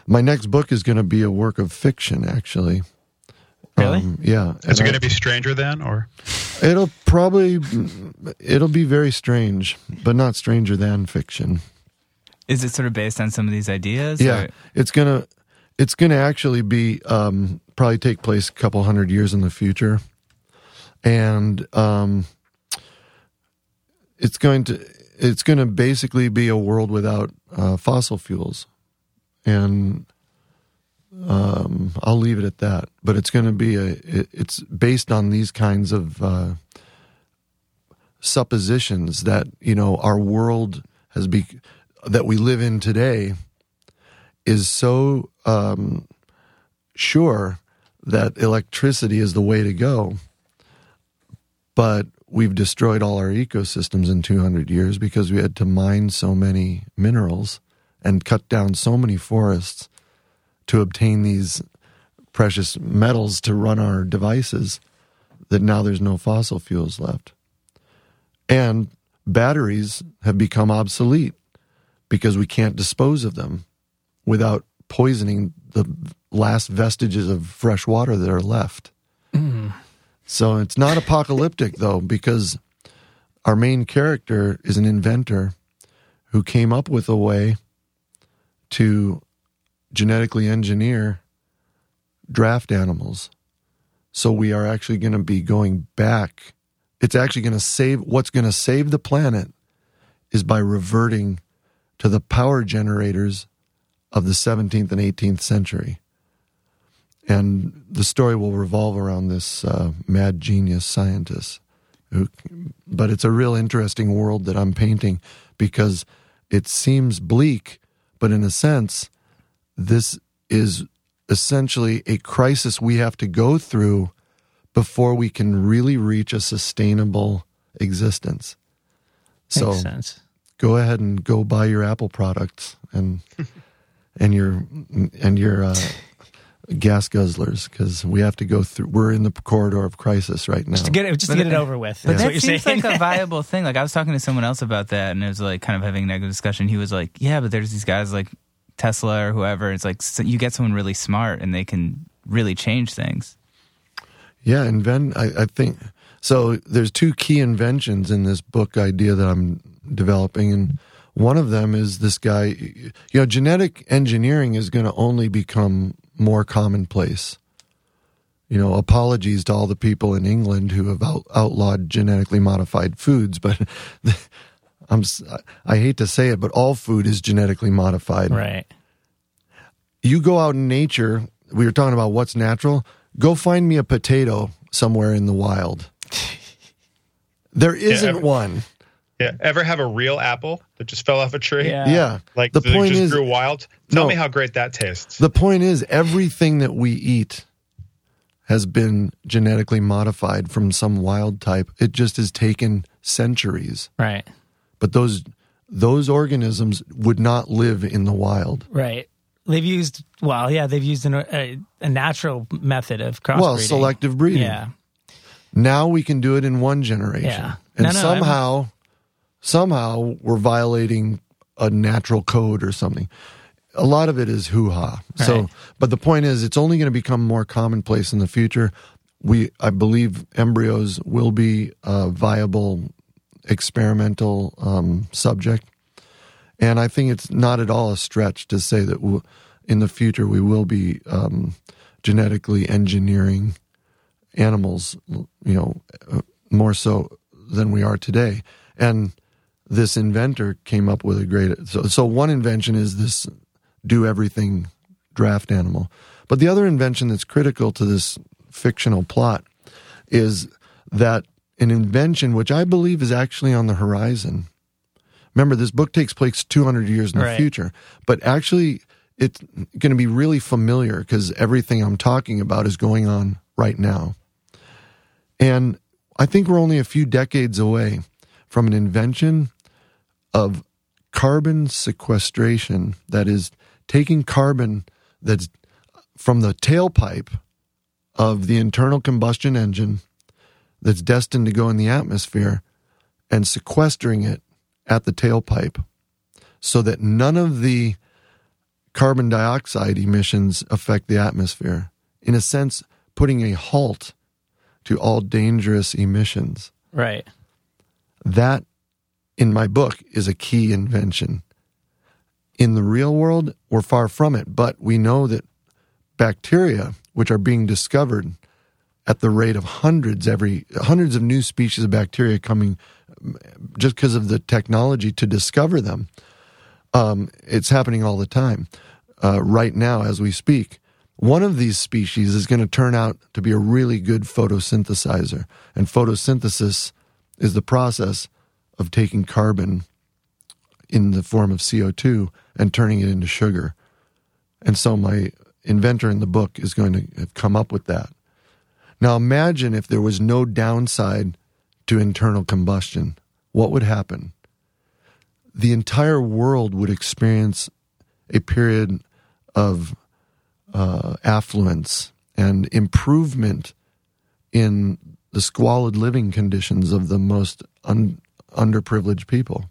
my next book is going to be a work of fiction, actually. Really? Um, yeah. Is it going to be Stranger Than, or It'll probably it'll be very strange, but not stranger than fiction. Is it sort of based on some of these ideas? Yeah, or- it's gonna it's gonna actually be um, probably take place a couple hundred years in the future, and um, it's going to it's going to basically be a world without uh, fossil fuels, and um, I'll leave it at that. But it's going to be a it, it's based on these kinds of uh, suppositions that you know our world has be that we live in today is so um, sure that electricity is the way to go, but we've destroyed all our ecosystems in 200 years because we had to mine so many minerals and cut down so many forests to obtain these precious metals to run our devices that now there's no fossil fuels left. And batteries have become obsolete because we can't dispose of them without poisoning the last vestiges of fresh water that are left. Mm. So it's not apocalyptic though, because our main character is an inventor who came up with a way to genetically engineer draft animals. So we are actually going to be going back. It's actually going to save what's going to save the planet is by reverting to the power generators of the 17th and 18th century. And the story will revolve around this uh, mad genius scientist. Who, but it's a real interesting world that I'm painting because it seems bleak, but in a sense, this is essentially a crisis we have to go through before we can really reach a sustainable existence. So sense. go ahead and go buy your Apple products and and your and your uh, gas guzzlers because we have to go through. We're in the corridor of crisis right now. Just to get it, just to get it it- over with. But That's that what you're seems saying. like a viable thing. Like I was talking to someone else about that, and it was like kind of having a negative discussion. He was like, "Yeah, but there's these guys like Tesla or whoever. It's like so you get someone really smart, and they can really change things." Yeah, invent. I, I think so. There's two key inventions in this book idea that I'm developing, and one of them is this guy. You know, genetic engineering is going to only become more commonplace. You know, apologies to all the people in England who have out, outlawed genetically modified foods, but I'm s- I hate to say it, but all food is genetically modified right. you go out in nature, we were talking about what's natural, go find me a potato somewhere in the wild. There isn't ever- one. yeah, ever have a real apple that just fell off a tree? Yeah. yeah. like the that point just is grew wild. Tell No. me how great that tastes. the point is everything that we eat has been genetically modified from some wild type. It just has taken centuries. Right. But those those organisms would not live in the wild. Right. They've used well, yeah, they've used an, a, a natural method of crossbreeding. Well, selective breeding. Yeah. Now we can do it in one generation. Yeah. And No, no, somehow, somehow we're violating a natural code or something. A lot of it is hoo ha. So, but the point is, it's only going to become more commonplace in the future. We, I believe, embryos will be a viable experimental um, subject, and I think it's not at all a stretch to say that in the future we will be um, genetically engineering animals, you know, uh, more so than we are today. And this inventor came up with a great. So, so one invention is this do everything draft animal. But the other invention that's critical to this fictional plot is that an invention which I believe is actually on the horizon. Remember, this book takes place 200 years in the Right. future, but actually, it's going to be really familiar because everything I'm talking about is going on right now. And I think we're only a few decades away from an invention of carbon sequestration that is taking carbon that's from the tailpipe of the internal combustion engine that's destined to go in the atmosphere and sequestering it at the tailpipe so that none of the carbon dioxide emissions affect the atmosphere. In a sense, putting a halt to all dangerous emissions. Right. That, in my book, is a key invention. In the real world, we're far from it, but we know that bacteria, which are being discovered at the rate of hundreds every hundreds of new species of bacteria coming just because of the technology to discover them. Um, it's happening all the time. Uh, right now, as we speak, one of these species is going to turn out to be a really good photosynthesizer. And photosynthesis is the process of taking carbon in the form of CO2 and turning it into sugar. And so my inventor in the book is going to come up with that. Now imagine if there was no downside to internal combustion. What would happen? The entire world would experience a period of uh, affluence and improvement in the squalid living conditions of the most un- underprivileged people.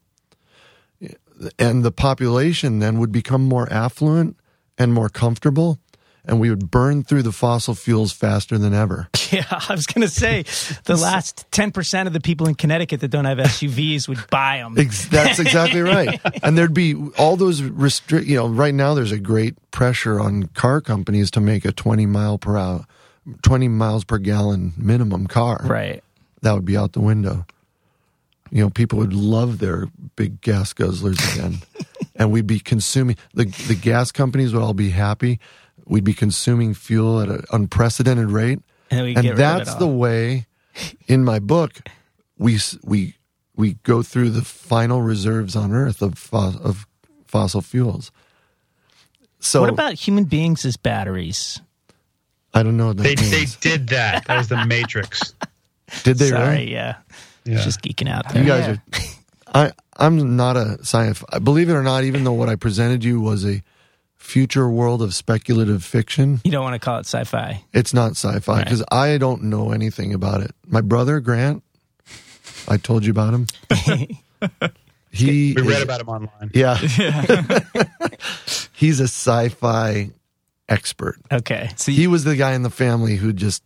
And the population then would become more affluent and more comfortable, and we would burn through the fossil fuels faster than ever. Yeah, I was going to say the last 10% of the people in Connecticut that don't have SUVs would buy them. That's exactly right. And there'd be all those restrict, you know, right now there's a great pressure on car companies to make a 20 mile per hour, 20 miles per gallon minimum car. Right. That would be out the window. You know, people would love their big gas guzzlers again. and we'd be consuming, the, the gas companies would all be happy. We'd be consuming fuel at an unprecedented rate. And, And get rid of it that's the way, in my book, we we we go through the final reserves on Earth of fo- of fossil fuels. So What about human beings as batteries? I don't know what that They they did that. That was the Matrix. Did they Sorry, really? yeah. Yeah. Just geeking out there. You guys are. I I'm not a science. Believe it or not, even though what I presented you was a future world of speculative fiction, You don't want to call it sci-fi. it's not sci-fi Right. because I don't know anything about it. My brother Grant, I told you about him. He We is- read about him online. Yeah. He's a sci-fi expert. Okay. So He was the guy in the family who just,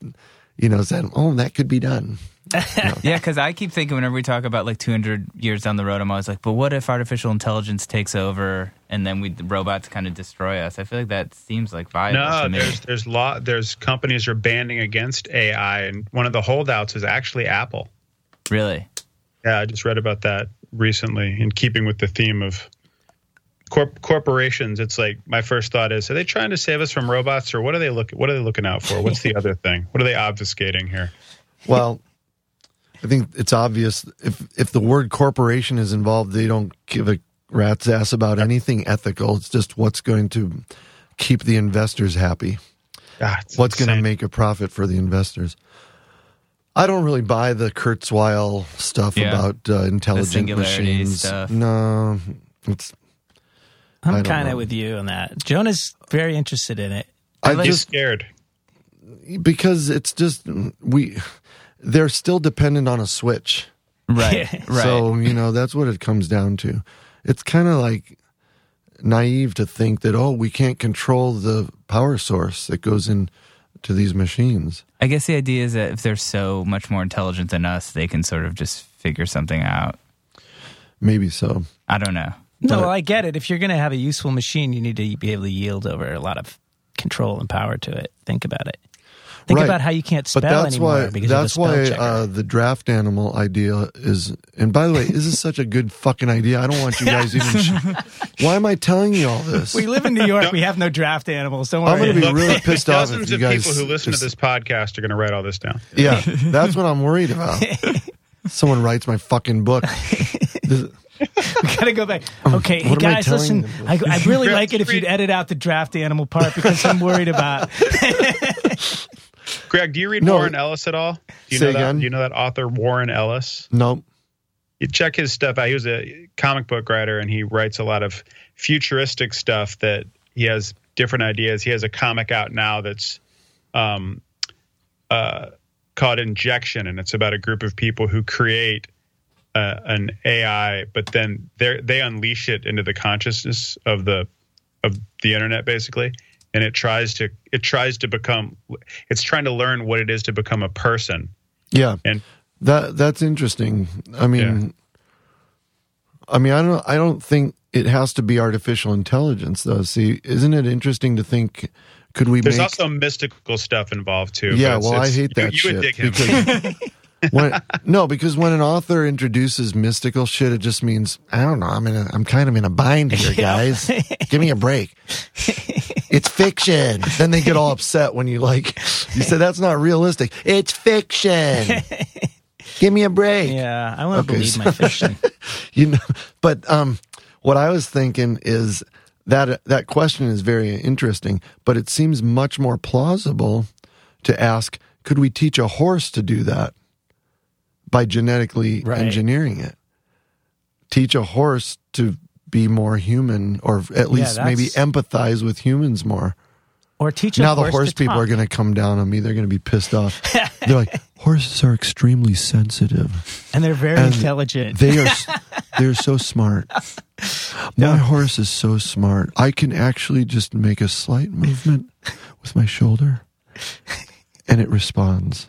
you know, said, "Oh, that could be done." Yeah, because I keep thinking whenever we talk about like 200 years down the road, I'm always like, but what if artificial intelligence takes over and then we the robots kind of destroy us? I feel like that seems like viable No, to me. there's there's law there's companies are banding against AI, and one of the holdouts is actually Apple. Really? Yeah, I just read about that recently. In keeping with the theme of corp- corporations, it's like my first thought is: Are they trying to save us from robots, or what are they look What are they looking out for? What's the other thing? What are they obfuscating here? Well, I think it's obvious if if the word corporation is involved, they don't give a rat's ass about anything ethical. It's just what's going to keep the investors happy. Ah, What's going to make a profit for the investors. I don't really buy the Kurzweil stuff Yeah. about uh, intelligent singularity machines. stuff. No, it's I I'm kind of with you on that. Jonah's very interested in it. I'm just scared. because it's just we they're still dependent on a switch. Right. right. So, you know, that's what it comes down to. It's kind of like naive to think that oh, we can't control the power source that goes in to these machines. I guess the idea is that if they're so much more intelligent than us, they can sort of just figure something out. Maybe so. I don't know. No, But- well, I get it. If you're going to have a useful machine, you need to be able to yield over a lot of control and power to it. Think about it. Think Right. about how you can't spell But that's anymore why because that's of the spell why checker. uh, the draft animal idea is. And by the way, this is such a good fucking idea. I don't want you guys even. Sh- why am I telling you all this? we live in New York. we have no draft animals. Don't I'm gonna be really pissed off Dozens if you of guys. people who listen to this podcast are going to write all this down. Yeah, that's what I'm worried about. Someone writes my fucking book. This- we gotta go back. Okay, hey what I guys, listen. I, I'd really like it if you'd edit out the draft animal part because I'm worried about. Greg, do you read No. Warren Ellis at all? Do you Say know that? again? Do you know that author Warren Ellis? nope. you check his stuff out. He was a comic book writer and he writes a lot of futuristic stuff that he has different ideas. He has a comic out now that's um, uh, called Injection, and it's about a group of people who create uh, an AI, but then they they unleash it into the consciousness of the of the internet, basically. And it tries to it tries to become it's trying to learn what it is to become a person. Yeah, And that that's interesting. I mean, Yeah. I mean, I don't I don't think it has to be artificial intelligence though. See, isn't it interesting to think? Could we be there's make? also mystical stuff involved too. yeah, well, I hate you- that you, shit would dig him. because when, no, because when an author introduces mystical shit, it just means I don't know. I'm in a, I'm kind of in a bind here, guys. Give me a break. It's fiction. Then they get all upset when you like you said that's not realistic. It's fiction. Give me a break. Yeah, I want to Okay, believe so- my fiction. you know but um what i was thinking is that that question is very interesting but it seems much more plausible to ask could we teach a horse to do that by genetically Right. engineering it teach a horse to be more human or at least maybe empathize with humans more Or teach a now the horse horse to people talk. are going to come down on me they're going to be pissed off they're like horses are extremely sensitive and they're very and intelligent. they are. they're so smart. My horse is so smart. I can actually just make a slight movement with my shoulder and it responds.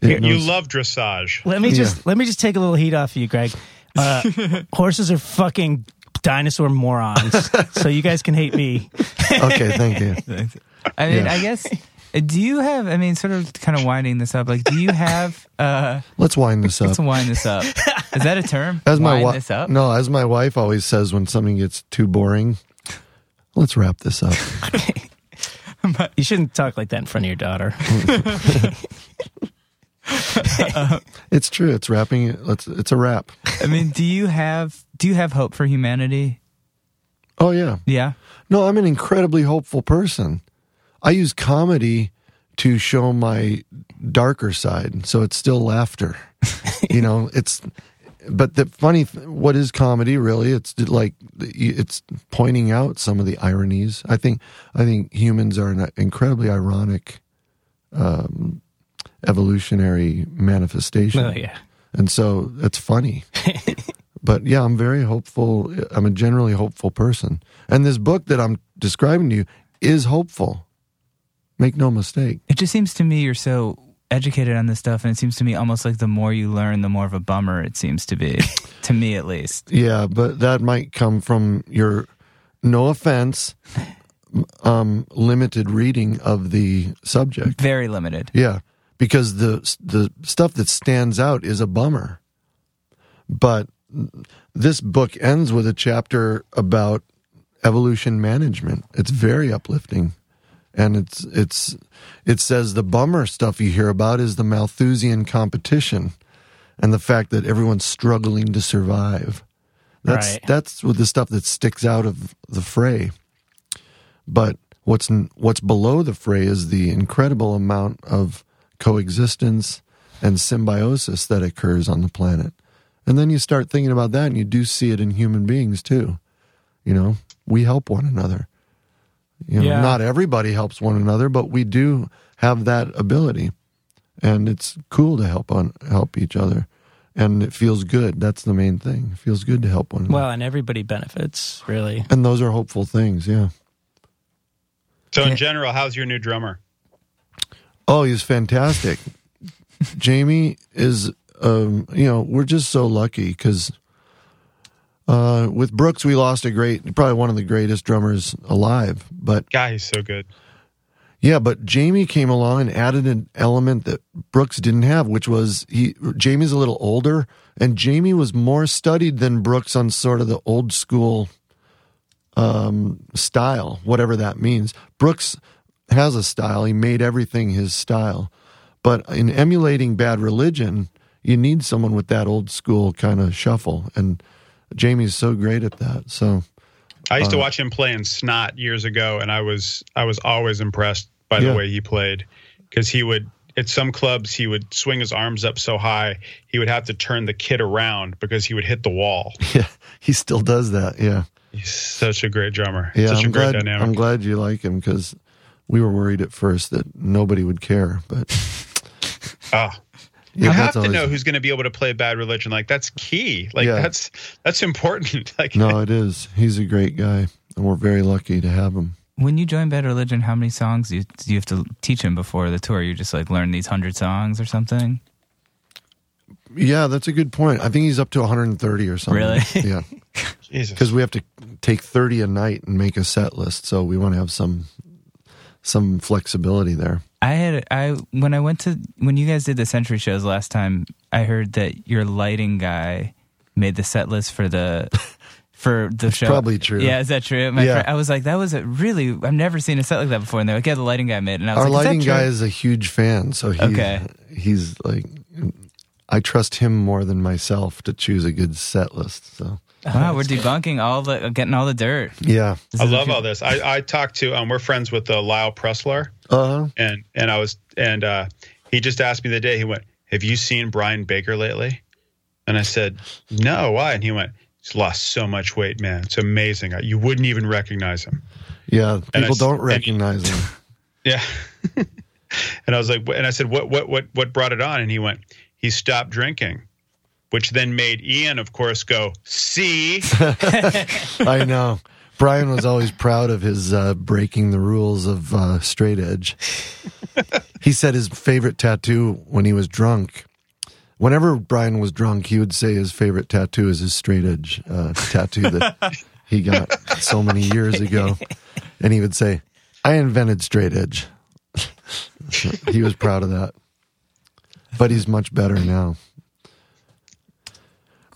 It you love dressage. let me just let me just take a little heat off you, Greg. Uh, horses are fucking dinosaur morons. so you guys can hate me. Okay, thank you. I mean, Yeah. I guess. uh, Do you have? I mean, sort of, kind of winding this up. Like, do you have? uh Let's wind this up. Let's wind this up. Is that a term? As my wind wife, this up. no, as my wife always says when something gets too boring, let's wrap this up. You shouldn't talk like that in front of your daughter. It's true. It's wrapping. it- Let's. It's a wrap. I mean, do you have? Do you have hope for humanity? Oh yeah. Yeah. No, I'm an incredibly hopeful person. I use comedy to show my darker side, so it's still laughter. you know, it's but the funny th- what is comedy really? It's like it's pointing out some of the ironies. I think I think humans are an incredibly ironic um, evolutionary manifestation. oh yeah. And so it's funny. but yeah, I'm very hopeful. I'm a generally hopeful person. And this book that I'm describing to you is hopeful. Make no mistake. It just seems to me you're so educated on this stuff, and it seems to me almost like the more you learn, the more of a bummer it seems to be. to me, at least. Yeah, but that might come from your, no offense, um, limited reading of the subject. Very limited. Yeah, because the the stuff that stands out is a bummer. But this book ends with a chapter about evolution management. It's very uplifting. And it's it's it says the bummer stuff you hear about is the Malthusian competition and the fact that everyone's struggling to survive. That's Right. that's the stuff that sticks out of the fray. But what's what's below the fray is the incredible amount of coexistence and symbiosis that occurs on the planet. And then you start thinking about that and you do see it in human beings too. You know, we help one another. You know, Yeah. not everybody helps one another, but we do have that ability. And it's cool to help on help each other. And it feels good. That's the main thing. It feels good to help one another. Well, and everybody benefits, really. and those are hopeful things, yeah. So in general, how's your new drummer? Oh, he's fantastic. Jamie is, um, you know, we're just so lucky because uh, with Brooks, we lost a great, probably one of the greatest drummers alive. But Guy, he's so good. yeah, but Jamie came along and added an element that Brooks didn't have, which was he. Jamie's a little older, and Jamie was more studied than Brooks on sort of the old school um, style, whatever that means. Brooks has a style; he made everything his style. But in emulating Bad Religion, you need someone with that old school kind of shuffle, and Jamie's so great at that. So I used to Uh, watch him play in Snot years ago, and I was I was always impressed by Yeah. the way he played because he would at some clubs he would swing his arms up so high he would have to turn the kit around because he would hit the wall. yeah, he still does that. Yeah. He's such a great drummer. Yeah, such a I'm great glad. dynamic. I'm glad you like him because we were worried at first that nobody would care, but Ah. yeah, you have to always- know who's going to be able to play Bad Religion. Like that's key. Like Yeah. that's that's important. Like No, it is. He's a great guy, and we're very lucky to have him. when you join Bad Religion, how many songs do you, do you have to teach him before the tour? You just like learn these hundred songs or something? Yeah, that's a good point. I think he's up to 130 or something. Really? Yeah. Jesus. Because we have to take 30 a night and make a set list, so we want to have some some flexibility there. I had I when I went to when you guys did the Century shows last time, I heard that your lighting guy made the set list for the for the show. probably true. Yeah, is that true? My Yeah. friend, I was like, that was a really. I've never seen a set like that before. And they're like, yeah, the lighting guy made. it. And I was Our like, lighting is guy is a huge fan, so he, Okay. he's like, I trust him more than myself to choose a good set list. So Wow, we're debunking all the getting all the dirt. yeah, I love what all this. I, I talked to um, we're friends with uh, Lyle Preslar, uh, and and I was and uh, he just asked me the day he went, "Have you seen Brian Baker lately?" And I said, "No, why?" And he went, "He's lost so much weight, man. It's amazing. You wouldn't even recognize him." yeah. And I People don't and- recognize him. Yeah. and I was like, and I said, what, what, what, what brought it on? And he went, he stopped drinking, which then made Ian, of course, go, see, I know. Brian was always proud of his uh, breaking the rules of uh, straight edge. He said his favorite tattoo when he was drunk. Whenever Brian was drunk, he would say his favorite tattoo is his straight edge uh, tattoo that he got so many years ago. And he would say, I invented straight edge. he was proud of that. But he's much better now.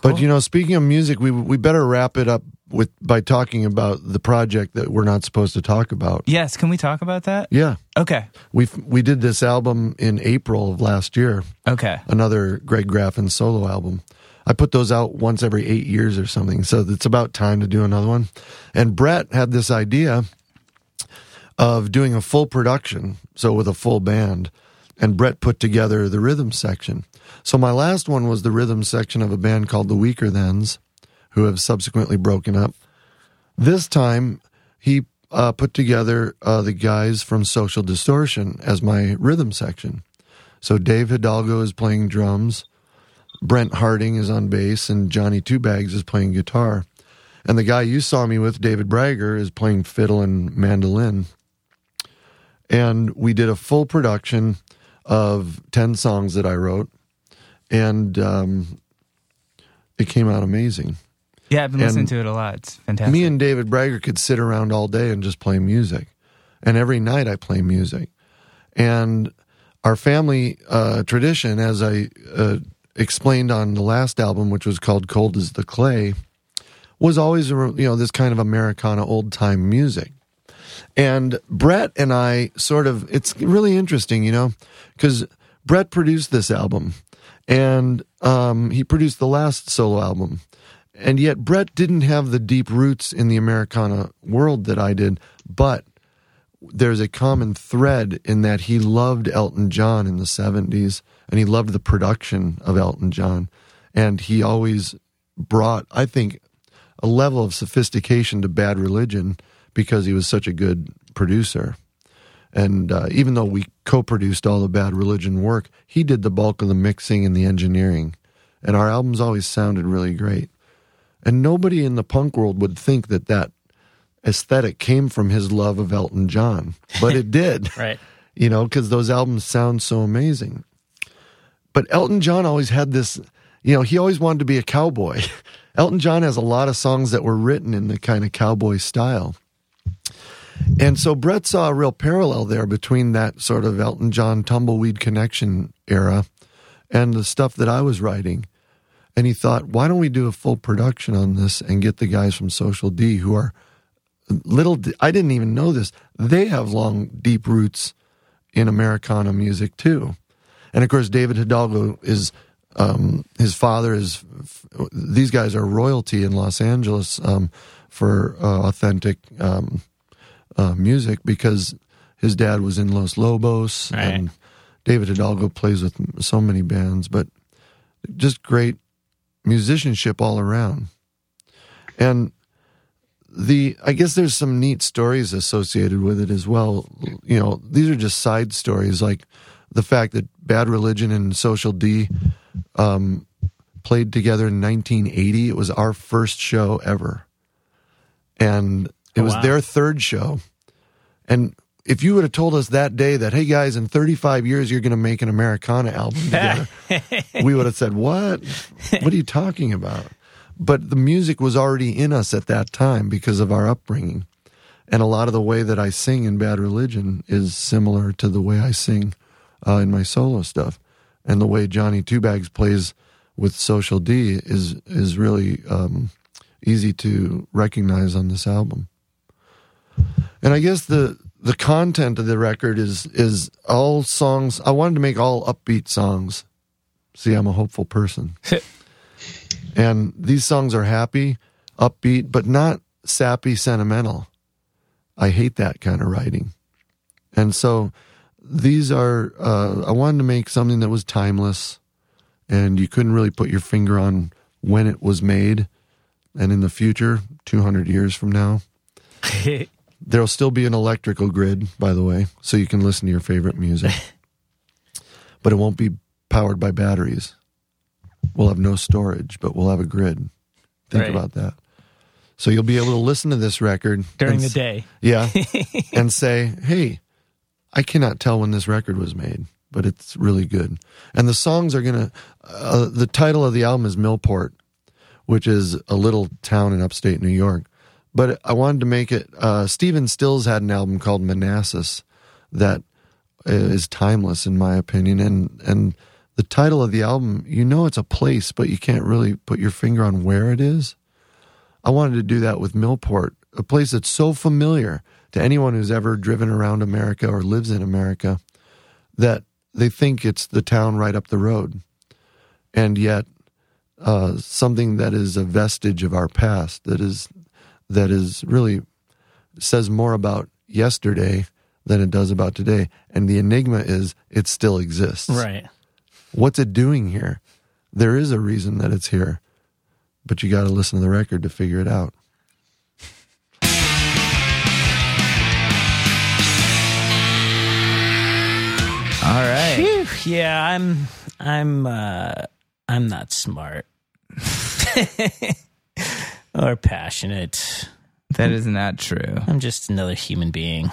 But oh. you know, speaking of music, we we better wrap it up with by talking about the project that we're not supposed to talk about. Yes, can we talk about that? Yeah, Okay, we we did this album in April of last year, okay. another Greg Graffin solo album. I put those out once every eight years or something, so it's about time to do another one. And Brett had this idea of doing a full production, so with a full band. And Brett put together the rhythm section. So my last one was the rhythm section of a band called the Weakerthans, who have subsequently broken up. This time, he uh, put together uh, the guys from Social Distortion as my rhythm section. So Dave Hidalgo is playing drums, Brent Harding is on bass, and Johnny Two Bags is playing guitar. And the guy you saw me with, David Bragger, is playing fiddle and mandolin. And we did a full production of 10 songs that I wrote. And um, it came out amazing. Yeah, I've been listening to it a lot. It's fantastic. Me and David Bragger could sit around all day and just play music. And every night I play music. And our family uh, tradition, as I uh, explained on the last album, which was called Cold as the Clay, was always you know this kind of Americana old time music. And Brett and I sort of it's really interesting, you know, because Brett produced this album, and um, he produced the last solo album, and yet Brett didn't have the deep roots in the Americana world that I did, but there's a common thread in that he loved Elton John in the 70s and he loved the production of Elton John. And he always brought, I think, a level of sophistication to Bad Religion because he was such a good producer. And uh, even though we co produced all the Bad Religion work, he did the bulk of the mixing and the engineering. And our albums always sounded really great. And nobody in the punk world would think that that aesthetic came from his love of Elton John, but it did. Right. You know, because those albums sound so amazing. But Elton John always had this, you know, he always wanted to be a cowboy. Elton John has a lot of songs that were written in the kind of cowboy style. And so Brett saw a real parallel there between that sort of Elton John tumbleweed connection era and the stuff that I was writing. And he thought, why don't we do a full production on this and get the guys from Social D who are little, I didn't even know this. They have long, deep roots in Americana music too. And of course, David Hidalgo is, um, his father is, these guys are royalty in Los Angeles um, for uh, authentic um, uh, music because his dad was in Los Lobos Right. and David Hidalgo plays with so many bands, but just great musicianship all around. And the I guess there's some neat stories associated with it as well. You know, these are just side stories like the fact that Bad Religion and Social D um, played together in 1980. It was our first show ever, and it Oh, was wow. their third show. And if you would have told us that day that, hey guys, in 35 years you're going to make an Americana album together, we would have said, what? What are you talking about? But the music was already in us at that time because of our upbringing. And a lot of the way that I sing in Bad Religion is similar to the way I sing uh, in my solo stuff. And the way Johnny Two Bags plays with Social D is is really um, easy to recognize on this album. And I guess the the content of the record is is all songs. I wanted to make all upbeat songs. See, I'm a hopeful person, and these songs are happy, upbeat, but not sappy, sentimental. I hate that kind of writing, and so these are. Uh, I wanted to make something that was timeless, and you couldn't really put your finger on when it was made, and in the future, 200 years from now. There'll still be an electrical grid, by the way, so you can listen to your favorite music. but it won't be powered by batteries. We'll have no storage, but we'll have a grid. Think Right. about that. So you'll be able to listen to this record During and the day. Yeah. and say, hey, I cannot tell when this record was made, but it's really good. And the songs are going to, uh, the title of the album is Millport, which is a little town in upstate New York. But I wanted to make it, uh, Stephen Stills had an album called Manassas that is timeless in my opinion. And, and the title of the album, you know, it's a place, but you can't really put your finger on where it is. I wanted to do that with Millport, a place that's so familiar to anyone who's ever driven around America or lives in America that they think it's the town right up the road. And yet, uh, something that is a vestige of our past, that is, that is really says more about yesterday than it does about today. And the enigma is it still exists. Right. What's it doing here? There is a reason that it's here, but you got to listen to the record to figure it out. All right. Yeah, I'm I'm uh I'm not smart. or passionate. That is not true. I'm just another human being.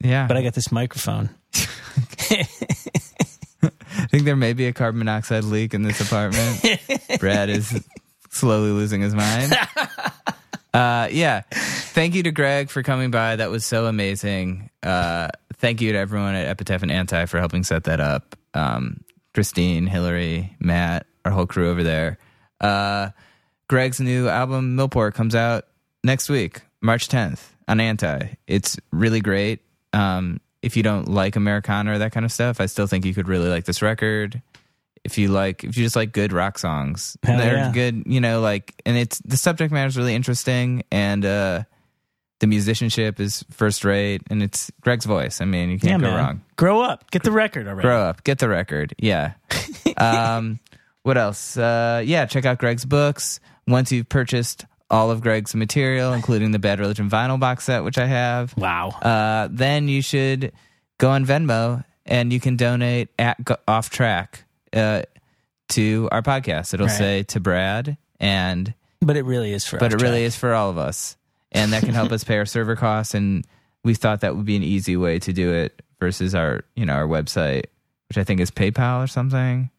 Yeah. But I got this microphone. I think there may be a carbon monoxide leak in this apartment. Brad is slowly losing his mind. Uh, yeah. Thank you to Greg for coming by. That was so amazing. Uh, thank you to everyone at Epitaph and Anti for helping set that up. Um, Christine, Hillary, Matt, our whole crew over there. Uh, Greg's new album, Millport, comes out next week, March 10th on Anti. It's really great. Um, if you don't like Americana or that kind of stuff, I still think you could really like this record. If you like, if you just like good rock songs, Hell they're yeah. good, you know, like, and it's the subject matter is really interesting and, uh, the musicianship is first rate and it's Greg's voice. I mean, you can't go man. wrong. Grow up. Get the record already. Grow up, get the record. Yeah. um, what else? Uh, yeah, check out Greg's books. Once you've purchased all of Greg's material, including the Bad Religion vinyl box set, which I have, Wow. uh, then you should go on Venmo and you can donate at Go- off track uh, to our podcast. It'll Right. say to Brad and but it really is for but it really is for all of us, and that can help us pay our server costs. And we thought that would be an easy way to do it versus our you know our website, which I think is PayPal or something.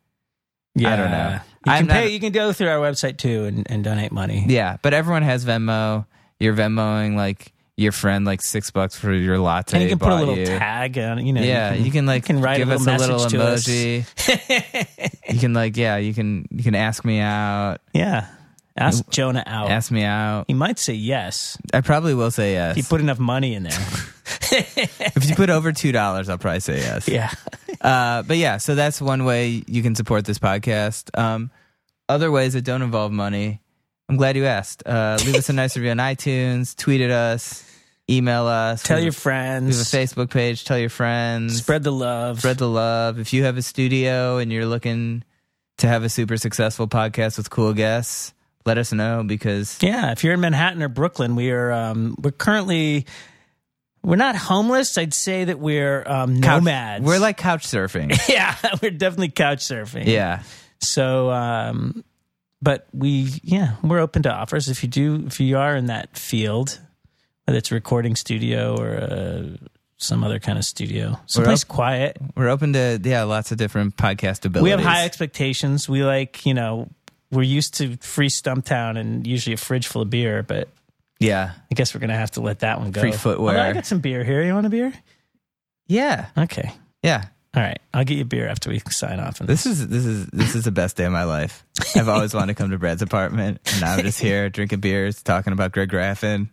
Yeah. I don't know. You I'm can pay not- you can go through our website too and, and donate money. Yeah, but everyone has Venmo. You're Venmoing like your friend like six bucks for your latte. And you can put a little you. tag on you know. Yeah, you can like you can write give a us a little message to us. emoji. you can like yeah, you can you can ask me out, Yeah. Ask Jonah out. ask me out. he might say yes. I probably will say yes. If you put enough money in there. if you put over two dollars, I'll probably say yes. yeah. Uh, but yeah, so that's one way you can support this podcast. Um, other ways that don't involve money. I'm glad you asked. Uh, leave us a nice review on iTunes. Tweet at us. Email us. Tell your friends. We have a Facebook page. Tell your friends. Spread the love. spread the love. If you have a studio and you're looking to have a super successful podcast with cool guests, let us know because Yeah, if you're in Manhattan or Brooklyn, we are um, we're currently we're not homeless. I'd say that we're um, couch- nomads. we're like couch surfing. yeah, we're definitely couch surfing. yeah. So, um, but we yeah we're open to offers. If you do, if you are in that field, whether it's a recording studio or uh, some other kind of studio. Someplace up- quiet. We're open to yeah, lots of different podcast abilities. We have high expectations. We like, you know, we're used to free Stumptown and usually a fridge full of beer, but yeah, I guess we're gonna have to let that one go. Free footwear. Although I got some beer here. You want a beer? yeah, Okay. yeah. All right. I'll get you a beer after we sign off. And This is this is this is the best day of my life. I've always wanted to come to Brad's apartment, and now I'm just here drinking beers, talking about Greg Graffin.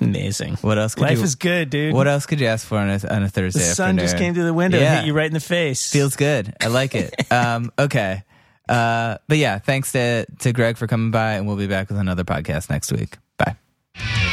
amazing. What else? Could Life you, is good, dude. What else could you ask for on a, on a Thursday the sun just came through the window Yeah. and hit you right in the face. Feels good. I like it. um, okay. Uh, but yeah, thanks to, to Greg for coming by, and we'll be back with another podcast next week. Bye.